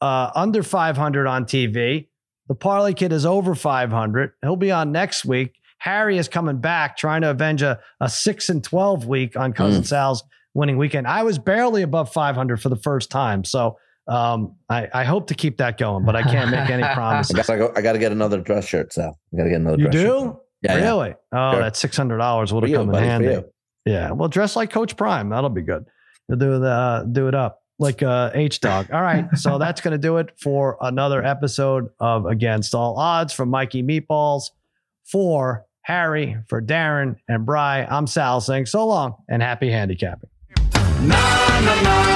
uh, under 500 on TV. The Parlay Kid is over 500. He'll be on next week. Harry is coming back, trying to avenge a, a 6 and 12 week on Cousin Sal's winning weekend. I was barely above 500 for the first time. So Um, I, I hope to keep that going, but I can't make any I promises. got to go. I got to get another dress shirt, Sal. I got to get another. You dress Shirt. do? Yeah, yeah. really? Oh, Sure. that six hundred dollars would have come in handy. Yeah. Well, dress like Coach Prime. That'll be good. Do the uh, do it up like uh, H Dog. All right. so that's going to do it for another episode of Against All Odds from Mikey Meatballs for Harry, for Darren and Bry. I'm Sal saying so long and happy handicapping. Na, na, na,